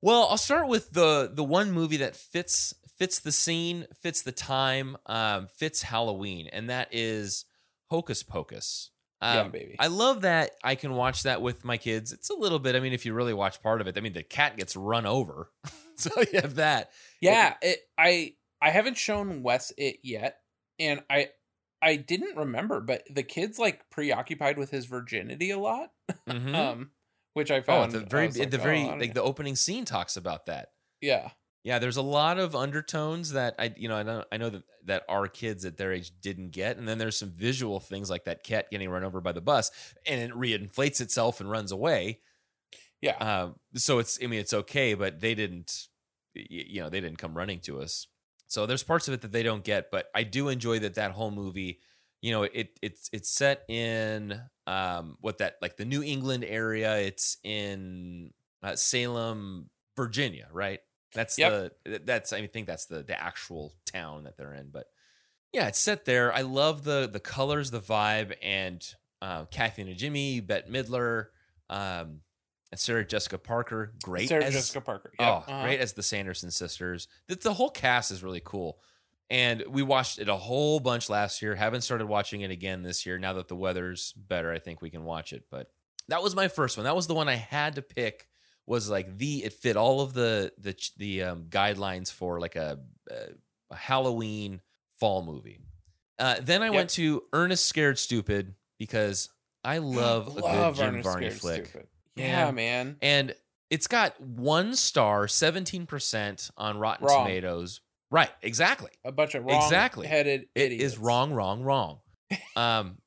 Well, I'll start with the the one movie that fits fits the scene, fits the time, um, fits Halloween, and that is Hocus Pocus. Yeah, Um, baby. I love that I can watch that with my kids. It's a little bit. I mean, if you really watch part of it, I mean, the cat gets run over, so you have that. yeah, it, I I haven't shown Wes it yet, and I I didn't remember, but the kid's like preoccupied with his virginity a lot, Mhm. um, which I oh, found at the very, at the very, oh, I don't like the opening scene talks about that. yeah. Yeah, there's a lot of undertones that I, you know, I know, I know that that our kids at their age didn't get, and then there's some visual things like that cat getting run over by the bus, and it reinflates itself and runs away. Yeah. Um, so it's, I mean, it's okay, but they didn't, you know, they didn't come running to us. So there's parts of it that they don't get, but I do enjoy that that whole movie. You know, it it's it's set in um what that like the New England area. It's in uh, Salem, Virginia, right? That's Yep. the that's I think that's the the actual town that they're in. But yeah, it's set there. I love the the colors, the vibe, and uh, Kathy Najimy, Bette Midler, um, and Sarah Jessica Parker, great Sarah as Jessica Parker. oh, uh-huh. great as the Sanderson sisters. The, the whole cast is really cool. And we watched it a whole bunch last year. Haven't started watching it again this year. Now that the weather's better, I think we can watch it. But that was my first one. That was the one I had to pick. Was like the it fit all of the the the um, guidelines for like a, a Halloween fall movie. Uh, then I Yep. went to Ernest Scared Stupid because I love a good Jim Ernest Varney Scared flick. Stupid. Yeah, Yeah. man. And it's got one star, 17% on Rotten Wrong. Tomatoes. Right, exactly. A bunch of wrong Exactly. headed It idiots. is wrong, wrong, wrong. Um,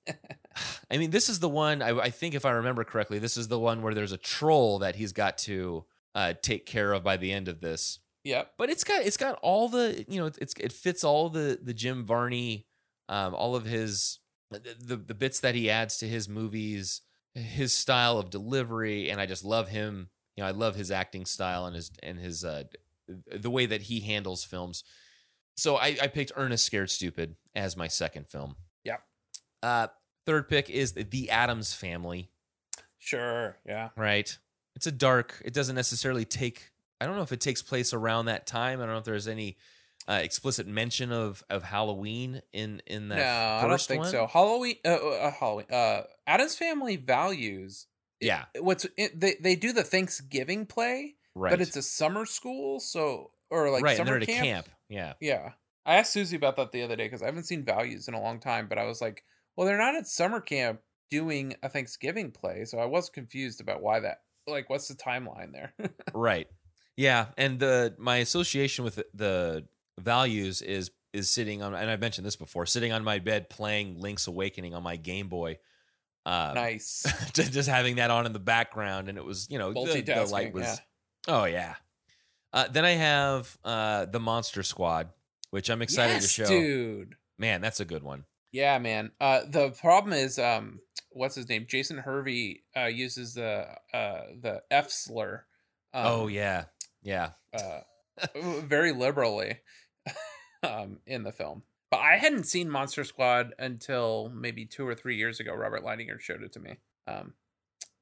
I mean, this is the one, I, I think if I remember correctly, this is the one where there's a troll that he's got to uh, take care of by the end of this. Yep. But it's got it's got all the you know it's it fits all the the Jim Varney, um, all of his the, the bits that he adds to his movies, his style of delivery, and I just love him. You know, I love his acting style and his and his uh, the way that he handles films. So I, I picked Ernest Scared Stupid as my second film. Yep. Uh, third pick is the Addams Family Sure. Yeah. right? It's a dark. It doesn't necessarily take. I don't know if it takes place around that time. I don't know if there's any uh, explicit mention of of Halloween in in that. no, I don't think one. so. Halloween. Uh, uh, Halloween. Uh, Addams Family Values. it- Yeah, What's it, they they do the Thanksgiving play, right. but it's a summer school, so or like right, and summer they're at a camp. camp. Yeah, Yeah. I asked Susie about that the other day because I haven't seen Values in a long time, but I was like, well, they're not at summer camp doing a Thanksgiving play, so I was confused about why that. Like, what's the timeline there? right. Yeah, and the my association with the, values is is sitting on, and I've mentioned this before, sitting on my bed playing Link's Awakening on my Game Boy. Uh, nice. just, just having that on in the background, and it was you know the, the light was yeah. Oh yeah. Uh, then I have uh, the Monster Squad, which I'm excited yes, to show. dude. Man, that's a good one. Yeah, man. Uh, the problem is, um, what's his name? Jason Hervey uh, uses the uh, the F slur. Um, oh yeah, yeah. uh, very liberally um, in the film. But I hadn't seen Monster Squad until maybe two or three years ago. Robert Leininger showed it to me, um,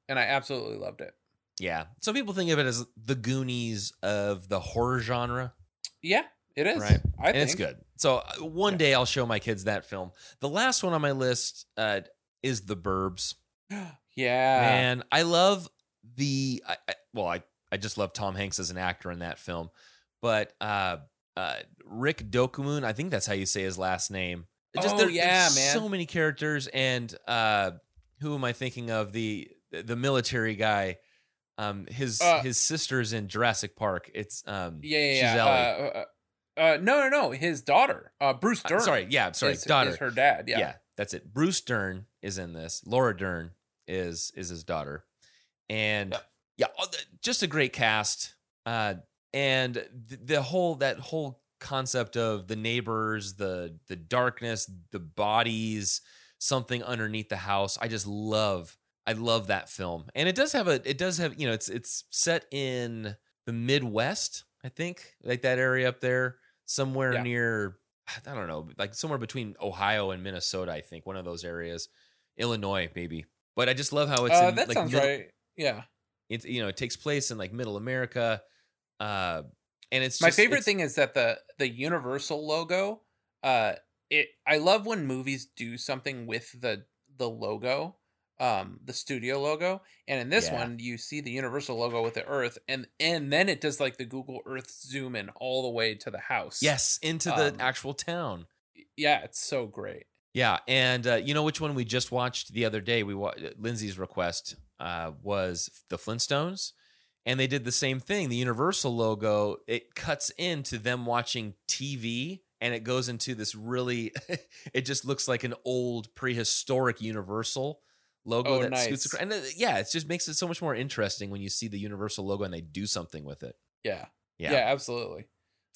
and I absolutely loved it. Yeah. Some people think of it as the Goonies of the horror genre, Yeah, it is. Right. I and think it's good. So uh, one Yeah. day I'll show my kids that film. The last one on my list uh, is The Burbs. Yeah, Man, I love the. I, I, well, I I just love Tom Hanks as an actor in that film, but uh, uh, Rick Ducommun, I think that's how you say his last name. Just Oh, there- yeah, man. So many characters, and uh, who am I thinking of? The the military guy. Um, his Uh, his sister's in Jurassic Park. It's um, yeah, yeah. she's yeah. Uh, uh, uh, no, no, no. His daughter, uh, Bruce Uh, Dern. sorry, yeah, sorry, is, daughter. is her dad. Yeah, yeah. that's it. Bruce Dern is in this. Laura Dern is is his daughter, and Yep. yeah, just a great cast. Uh, and the, the whole that whole concept of the neighbors, the the darkness, the bodies, something underneath the house. I just love. I love that film, and it does have a. It does have you know it's it's set in the Midwest, I think, like that area up there, somewhere Yeah. near. I don't know, like somewhere between Ohio and Minnesota. I think one of those areas, Illinois maybe. But I just love how it's Uh, in, that like, sounds right. Yeah. It's you know it takes place in like Middle America, uh, and it's My just- favorite it's- thing is that the the Universal logo. Uh, it I love when movies do something with the the logo, um, the studio logo, and in this Yeah. one you see the Universal logo with the Earth, and and then it does like the Google Earth zoom in all the way to the house. Yes, into the Um, actual town. yeah, it's so great. Yeah, and uh, you know which one we just watched the other day? We wa- Lindsay's request uh, was the Flintstones, and they did the same thing. The Universal logo it cuts into them watching TV, and it goes into this really. it just looks like an old prehistoric Universal logo Oh, that nice. scoots across. And yeah, it just makes it so much more interesting when you see the Universal logo and they do something with it. Yeah, Yeah, yeah, absolutely.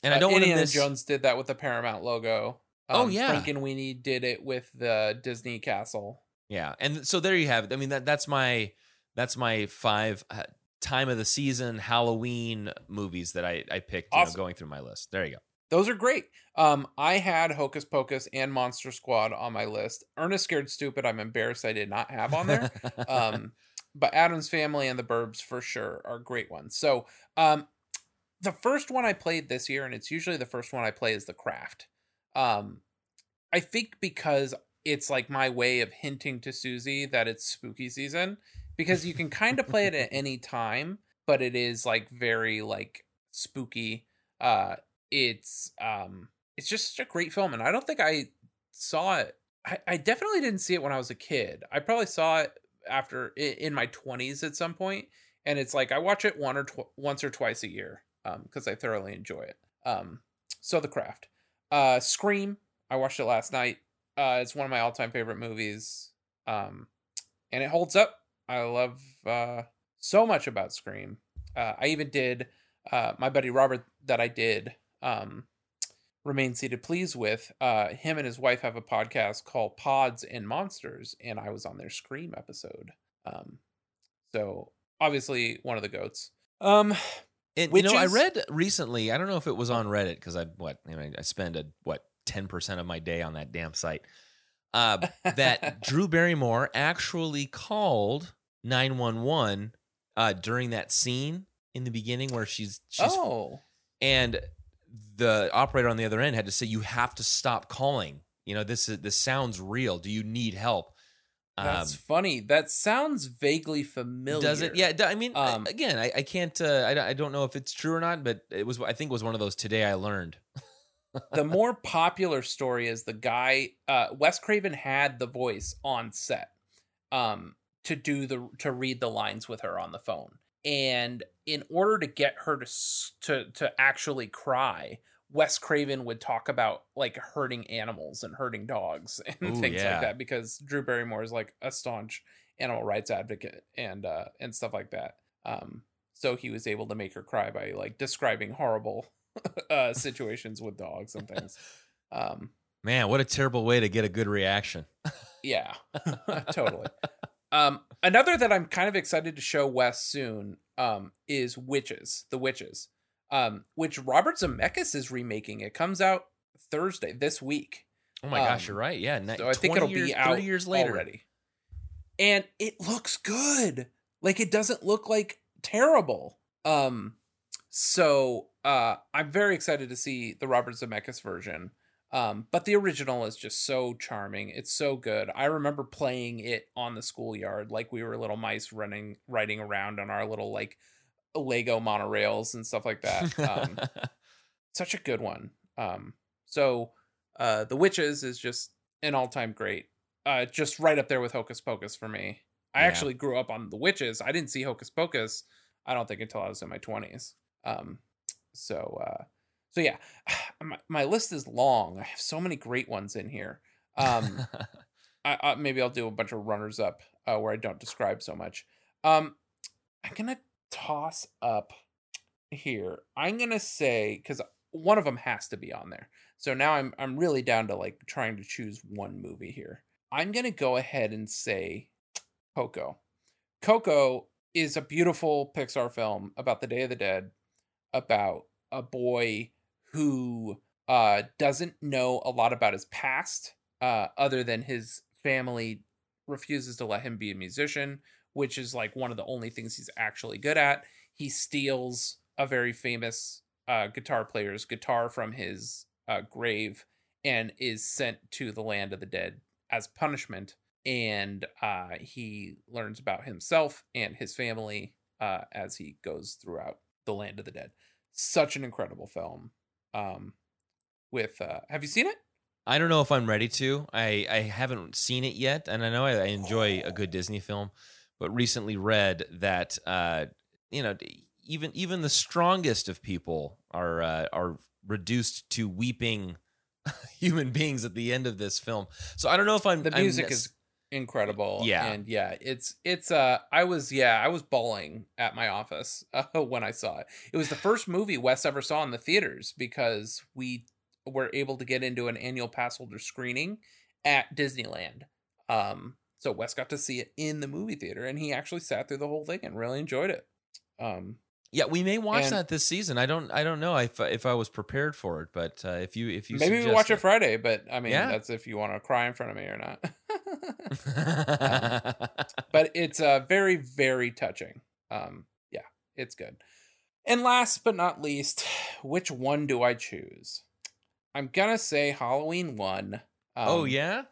and I Uh, don't want to Indiana miss. Jones did that with the Paramount logo. Um, Oh, yeah. Frankenweenie did it with the Disney Castle. Yeah, and so there you have it. I mean that that's my that's my five uh, time of the season Halloween movies that I I picked. You know, going through my list. There you go. Those are great. Um, I had Hocus Pocus and Monster Squad on my list. Ernest Scared Stupid, I'm embarrassed I did not have on there. um, but Addams Family and The Burbs for sure are great ones. So, um, the first one I played this year, and it's usually the first one I play, is The Craft. Um, I think because it's like my way of hinting to Susie that it's spooky season, because you can kind of play it at any time, but it is like very like spooky. Uh, it's um, it's just such a great film, and I don't think I saw it. I, I definitely didn't see it when I was a kid. I probably saw it after in my 20s at some point and it's like i watch it one or tw- once or twice a year um because i thoroughly enjoy it. Um so the craft. Uh scream i watched it last night. Uh it's one of my all-time favorite movies um and it holds up. I love uh so much about scream. Uh i even did uh my buddy robert that i did um remain seated please with uh him and his wife have a podcast called pods and monsters and i was on their scream episode um so obviously one of the goats um And you know, I read recently. I don't know if it was on Reddit because I what you know, I spend a what ten percent of my day on that damn site. Uh, that Drew Barrymore actually called nine one one uh, during that scene in the beginning where she's she's oh and the operator on the other end had to say you have to stop calling. You know this is this sounds real. Do you need help? That's um, funny. That sounds vaguely familiar. Does it? Yeah i mean Um, again i, I can't uh, I, don't- I don't know if it's true or not but it was i think it was one of those today i learned. The more popular story is the guy uh wes craven had the voice on set um to do the to read the lines with her on the phone. And in order to get her to to to actually cry wes craven would talk about like hurting animals and hurting dogs and Ooh, things yeah. like that because drew barrymore is like a staunch animal rights advocate and uh and stuff like that. Um so he was able to make her cry by like describing horrible uh situations with dogs and things. Um man what a terrible way to get a good reaction. Yeah totally. Um another that i'm kind of excited to show wes soon um is witches the witches um which robert zemeckis is remaking. It comes out thursday this week. Oh my gosh Um, you're right. Yeah so i think it'll years, be out 30 years later. already. And it looks good. Like it doesn't look like terrible. Um so uh i'm very excited to see the robert zemeckis version um but the original is just so charming it's so good i remember playing it on the schoolyard like we were little mice running riding around on our little like lego monorails and stuff like that um such a good one. Um, so uh, the witches is just an all-time great. Uh, just right up there with Hocus Pocus for me. I Yeah. actually grew up on the witches. I didn't see Hocus Pocus. I don't think until I was in my twenties. Um, so uh, so yeah, my, my list is long. I have so many great ones in here. Um, I, I, maybe I'll do a bunch of runners up uh, where I don't describe so much. Um, I'm gonna toss up here. I'm gonna say because one of them has to be on there. So now I'm I'm really down to like trying to choose one movie here. I'm gonna go ahead and say Coco. Coco is a beautiful Pixar film about the Day of the Dead, about a boy who uh, doesn't know a lot about his past, uh, other than his family refuses to let him be a musician, which is like one of the only things he's actually good at. He steals a very famous uh, guitar player's guitar from his uh, grave and is sent to the land of the dead as punishment. And uh, he learns about himself and his family uh, as he goes throughout the land of the dead. Such an incredible film. Um, with uh, have you seen it? I don't know if I'm ready to. I, I haven't seen it yet, and I know I, I enjoy a good Disney film, but recently read that uh, you know even even the strongest of people are uh, are reduced to weeping human beings at the end of this film. So I don't know if I'm the music I'm, is incredible. Yeah, and yeah, it's it's uh I was yeah I was bawling at my office uh, when I saw it. It was the first movie Wes ever saw in the theaters because we were able to get into an annual pass holder screening at Disneyland. Um, so Wes got to see it in the movie theater, and he actually sat through the whole thing and really enjoyed it. Um, yeah, we may watch and- that this season. I don't I don't know if if I was prepared for it, but uh, if you if you maybe we watch it Friday, but I mean Yeah. that's if you want to cry in front of me or not. but it's uh very very touching. Um yeah it's good. And last but not least which one do i choose? I'm gonna say halloween one um, oh yeah,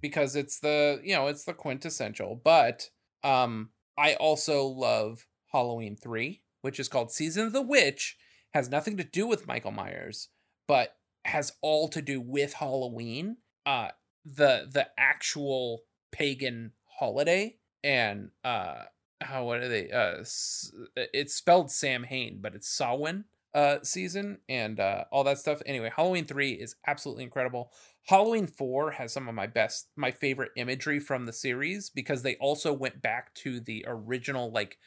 because it's the you know it's the quintessential but um i also love halloween 3 which is called season of the witch has nothing to do with michael myers but has all to do with halloween. Uh the the actual pagan holiday and uh how what are they uh it's spelled sam hain but it's samhain uh season and uh all that stuff anyway halloween 3 is absolutely incredible halloween 4 has some of my best my favorite imagery from the series because they also went back to the original like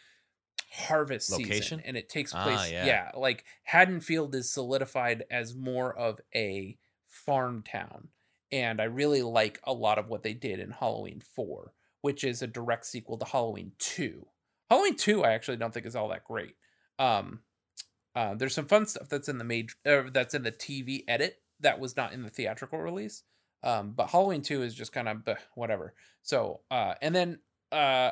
harvest Location? season and it takes Ah, place yeah. yeah like haddonfield is solidified as more of a farm town and I really like a lot of what they did in Halloween 4, which is a direct sequel to Halloween 2. Halloween 2 I actually don't think is all that great. Um uh, there's some fun stuff that's in the made uh, that's in the TV edit that was not in the theatrical release. Um but Halloween 2 is just kind of whatever. So, uh and then uh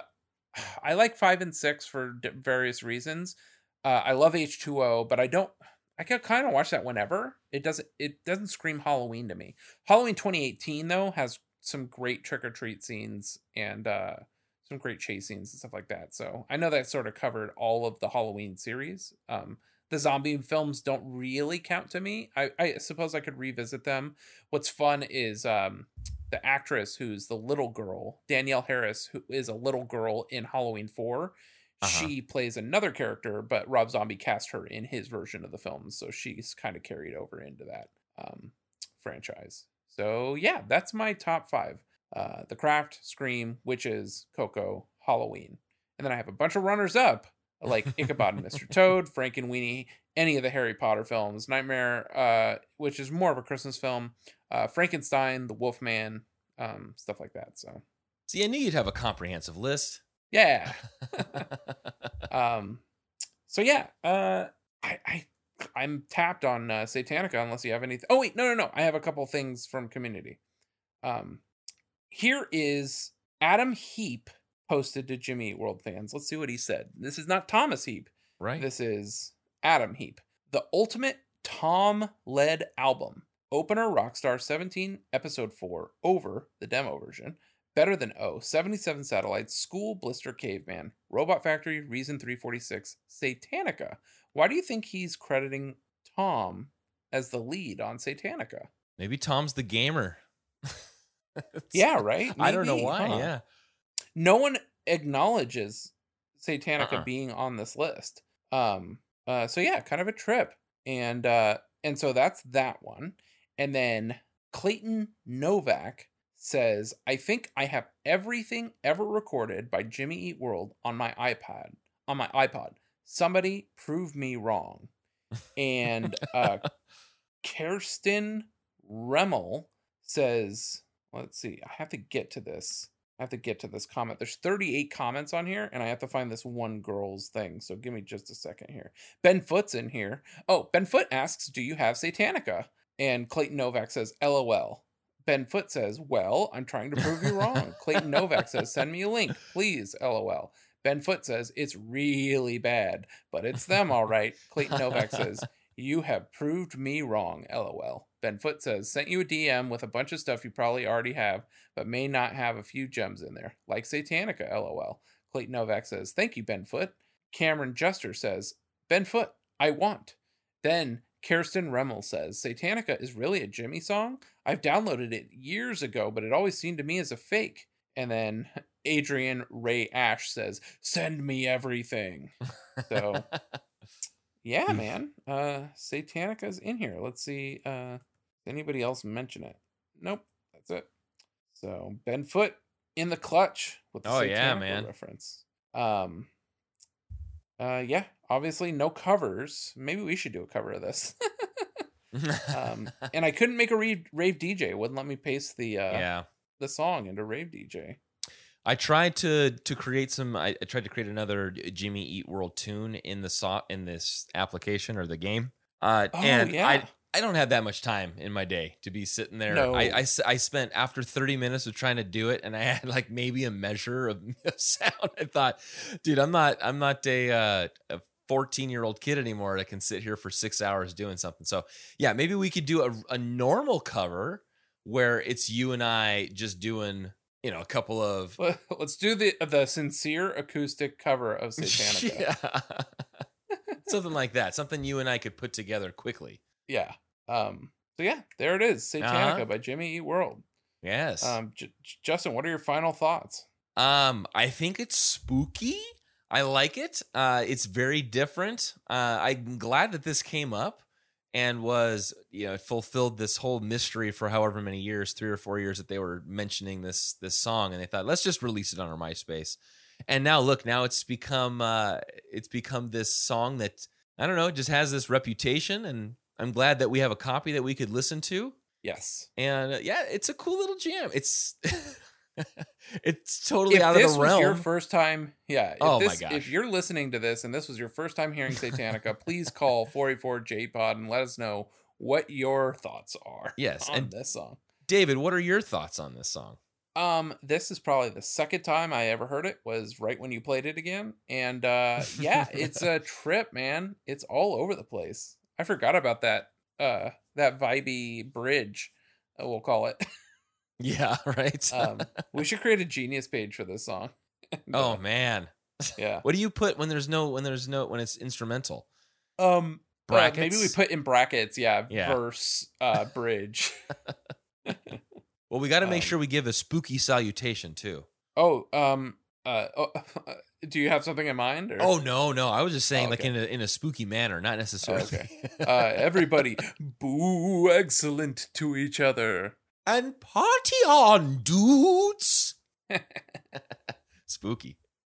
I like 5 and 6 for d- various reasons. Uh I love H2O, but I don't I can kind of watch that whenever. It doesn't it doesn't scream Halloween to me. Halloween 2018 though has some great trick or treat scenes and uh some great chase scenes and stuff like that. So I know that sort of covered all of the Halloween series. Um the zombie films don't really count to me. I, I suppose I could revisit them. What's fun is um the actress who's the little girl, Danielle Harris, who is a little girl in Halloween 4 Uh-huh. she plays another character, but Rob Zombie cast her in his version of the film, so she's kind of carried over into that um, franchise. So yeah, that's my top five: uh, The Craft, Scream, Witches, Coco, Halloween, and then I have a bunch of runners up like Ichabod and Mr. Toad, Frankenweenie, any of the Harry Potter films, Nightmare, uh, which is more of a Christmas film, uh, Frankenstein, The Wolfman, um, stuff like that. So See, I knew you'd have a comprehensive list. Yeah. um so yeah uh i i i'm tapped on uh, satanica unless you have anything oh wait no no no i have a couple things from community. Um here is adam heap posted to jimmy world fans. Let's see what he said. This is not thomas heap. Right? this is adam heap. The ultimate tom led album. Opener rockstar 17 episode 4 over the demo version Better Than O, 77 Satellites, School, Blister, Caveman, Robot Factory, Reason 346, Satanica. Why do you think he's crediting Tom as the lead on Satanica? Maybe Tom's the gamer. Yeah, right? I don't know why. huh? Yeah. No one acknowledges Satanica Uh-uh. being on this list. Um uh so yeah, kind of a trip. And uh and so that's that one. And then Clayton Novak says, I think I have everything ever recorded by Jimmy Eat World on my iPad. On my iPod. Somebody prove me wrong. And uh Kirsten Remmel says, let's see, I have to get to this. I have to get to this comment. There's 38 comments on here, and I have to find this one girl's thing. So give me just a second here. Ben Foot's in here. Oh, Ben Foot asks, Do you have Satanica? And Clayton Novak says, LOL. Ben Foot says, Well, I'm trying to prove you wrong. Clayton Novak says, Send me a link, please. LOL. Ben Foot says, It's really bad, but it's them, all right. Clayton Novak says, You have proved me wrong. LOL. Ben Foot says, Sent you a DM with a bunch of stuff you probably already have, but may not have a few gems in there, like Satanica. LOL. Clayton Novak says, Thank you, Ben Foot. Cameron Juster says, Ben Foot, I want. Then Kirsten Remmel says, Satanica is really a Jimmy song? I've downloaded it years ago, but it always seemed to me as a fake. And then Adrian Ray Ash says, Send me everything. So, yeah, man. Uh Satanica's in here. Let's see. Uh anybody else mention it? Nope. That's it. So Ben Foot in the clutch with the Oh, yeah, man. reference. Um uh yeah, obviously no covers. Maybe we should do a cover of this. um and I couldn't make a rave, rave DJ. It wouldn't let me paste the uh yeah. the song into Rave DJ. I tried to to create some. I, I tried to create another Jimmy Eat World tune in the so, in this application or the game. Uh, Oh, and yeah. I I don't have that much time in my day to be sitting there. No. I, I I spent after thirty minutes of trying to do it, and I had like maybe a measure of sound. I thought, dude, I'm not I'm not a uh, a 14 year old kid anymore that can sit here for six hours doing something. So yeah, maybe we could do a, a normal cover where it's you and I just doing you know a couple of Let- Let's do the the sincere acoustic cover of Satanica. yeah. something like that. Something you and I could put together quickly. Yeah. Um. So yeah, there it is, Satanica Uh-huh. by Jimmy Eat World. Yes. Um, J- Justin, what are your final thoughts? Um. I think it's spooky. I like it. Uh, it's very different. Uh, I'm glad that this came up and was, you know, it fulfilled this whole mystery for however many years, three or four years that they were mentioning this this song, and they thought, let's just release it on our MySpace. And now look, now it's become uh, it's become this song that I don't know, just has this reputation, and I'm glad that we have a copy that we could listen to. Yes. And uh, yeah, it's a cool little jam. It's it's totally if out this of the was realm. your first time, yeah. If Oh my this, gosh. If you're listening to this and this was your first time hearing Satanica, please call 484 Pod and let us know what your thoughts are. Yes, on and- this song. David, what are your thoughts on this song? Um, this is probably the second time I ever heard it. Was right when you played it again, and uh, yeah, it's a trip, man. It's all over the place. I forgot about that. Uh, that vibey bridge, uh, we'll call it. Yeah, right. um, we should create a genius page for this song. Oh uh, man, yeah. what do you put when there's no when there's no when it's instrumental? Um, uh, maybe we put in brackets. Yeah, Yeah. verse, uh, bridge. Well, we got to make Um, sure we give a spooky salutation too. oh, um, uh, oh, do you have something in mind? Or? Oh no, no, I was just saying Oh, like in a in a spooky manner, not necessarily. okay. uh, everybody, boo! Excellent to each other. And party on, dudes. spooky.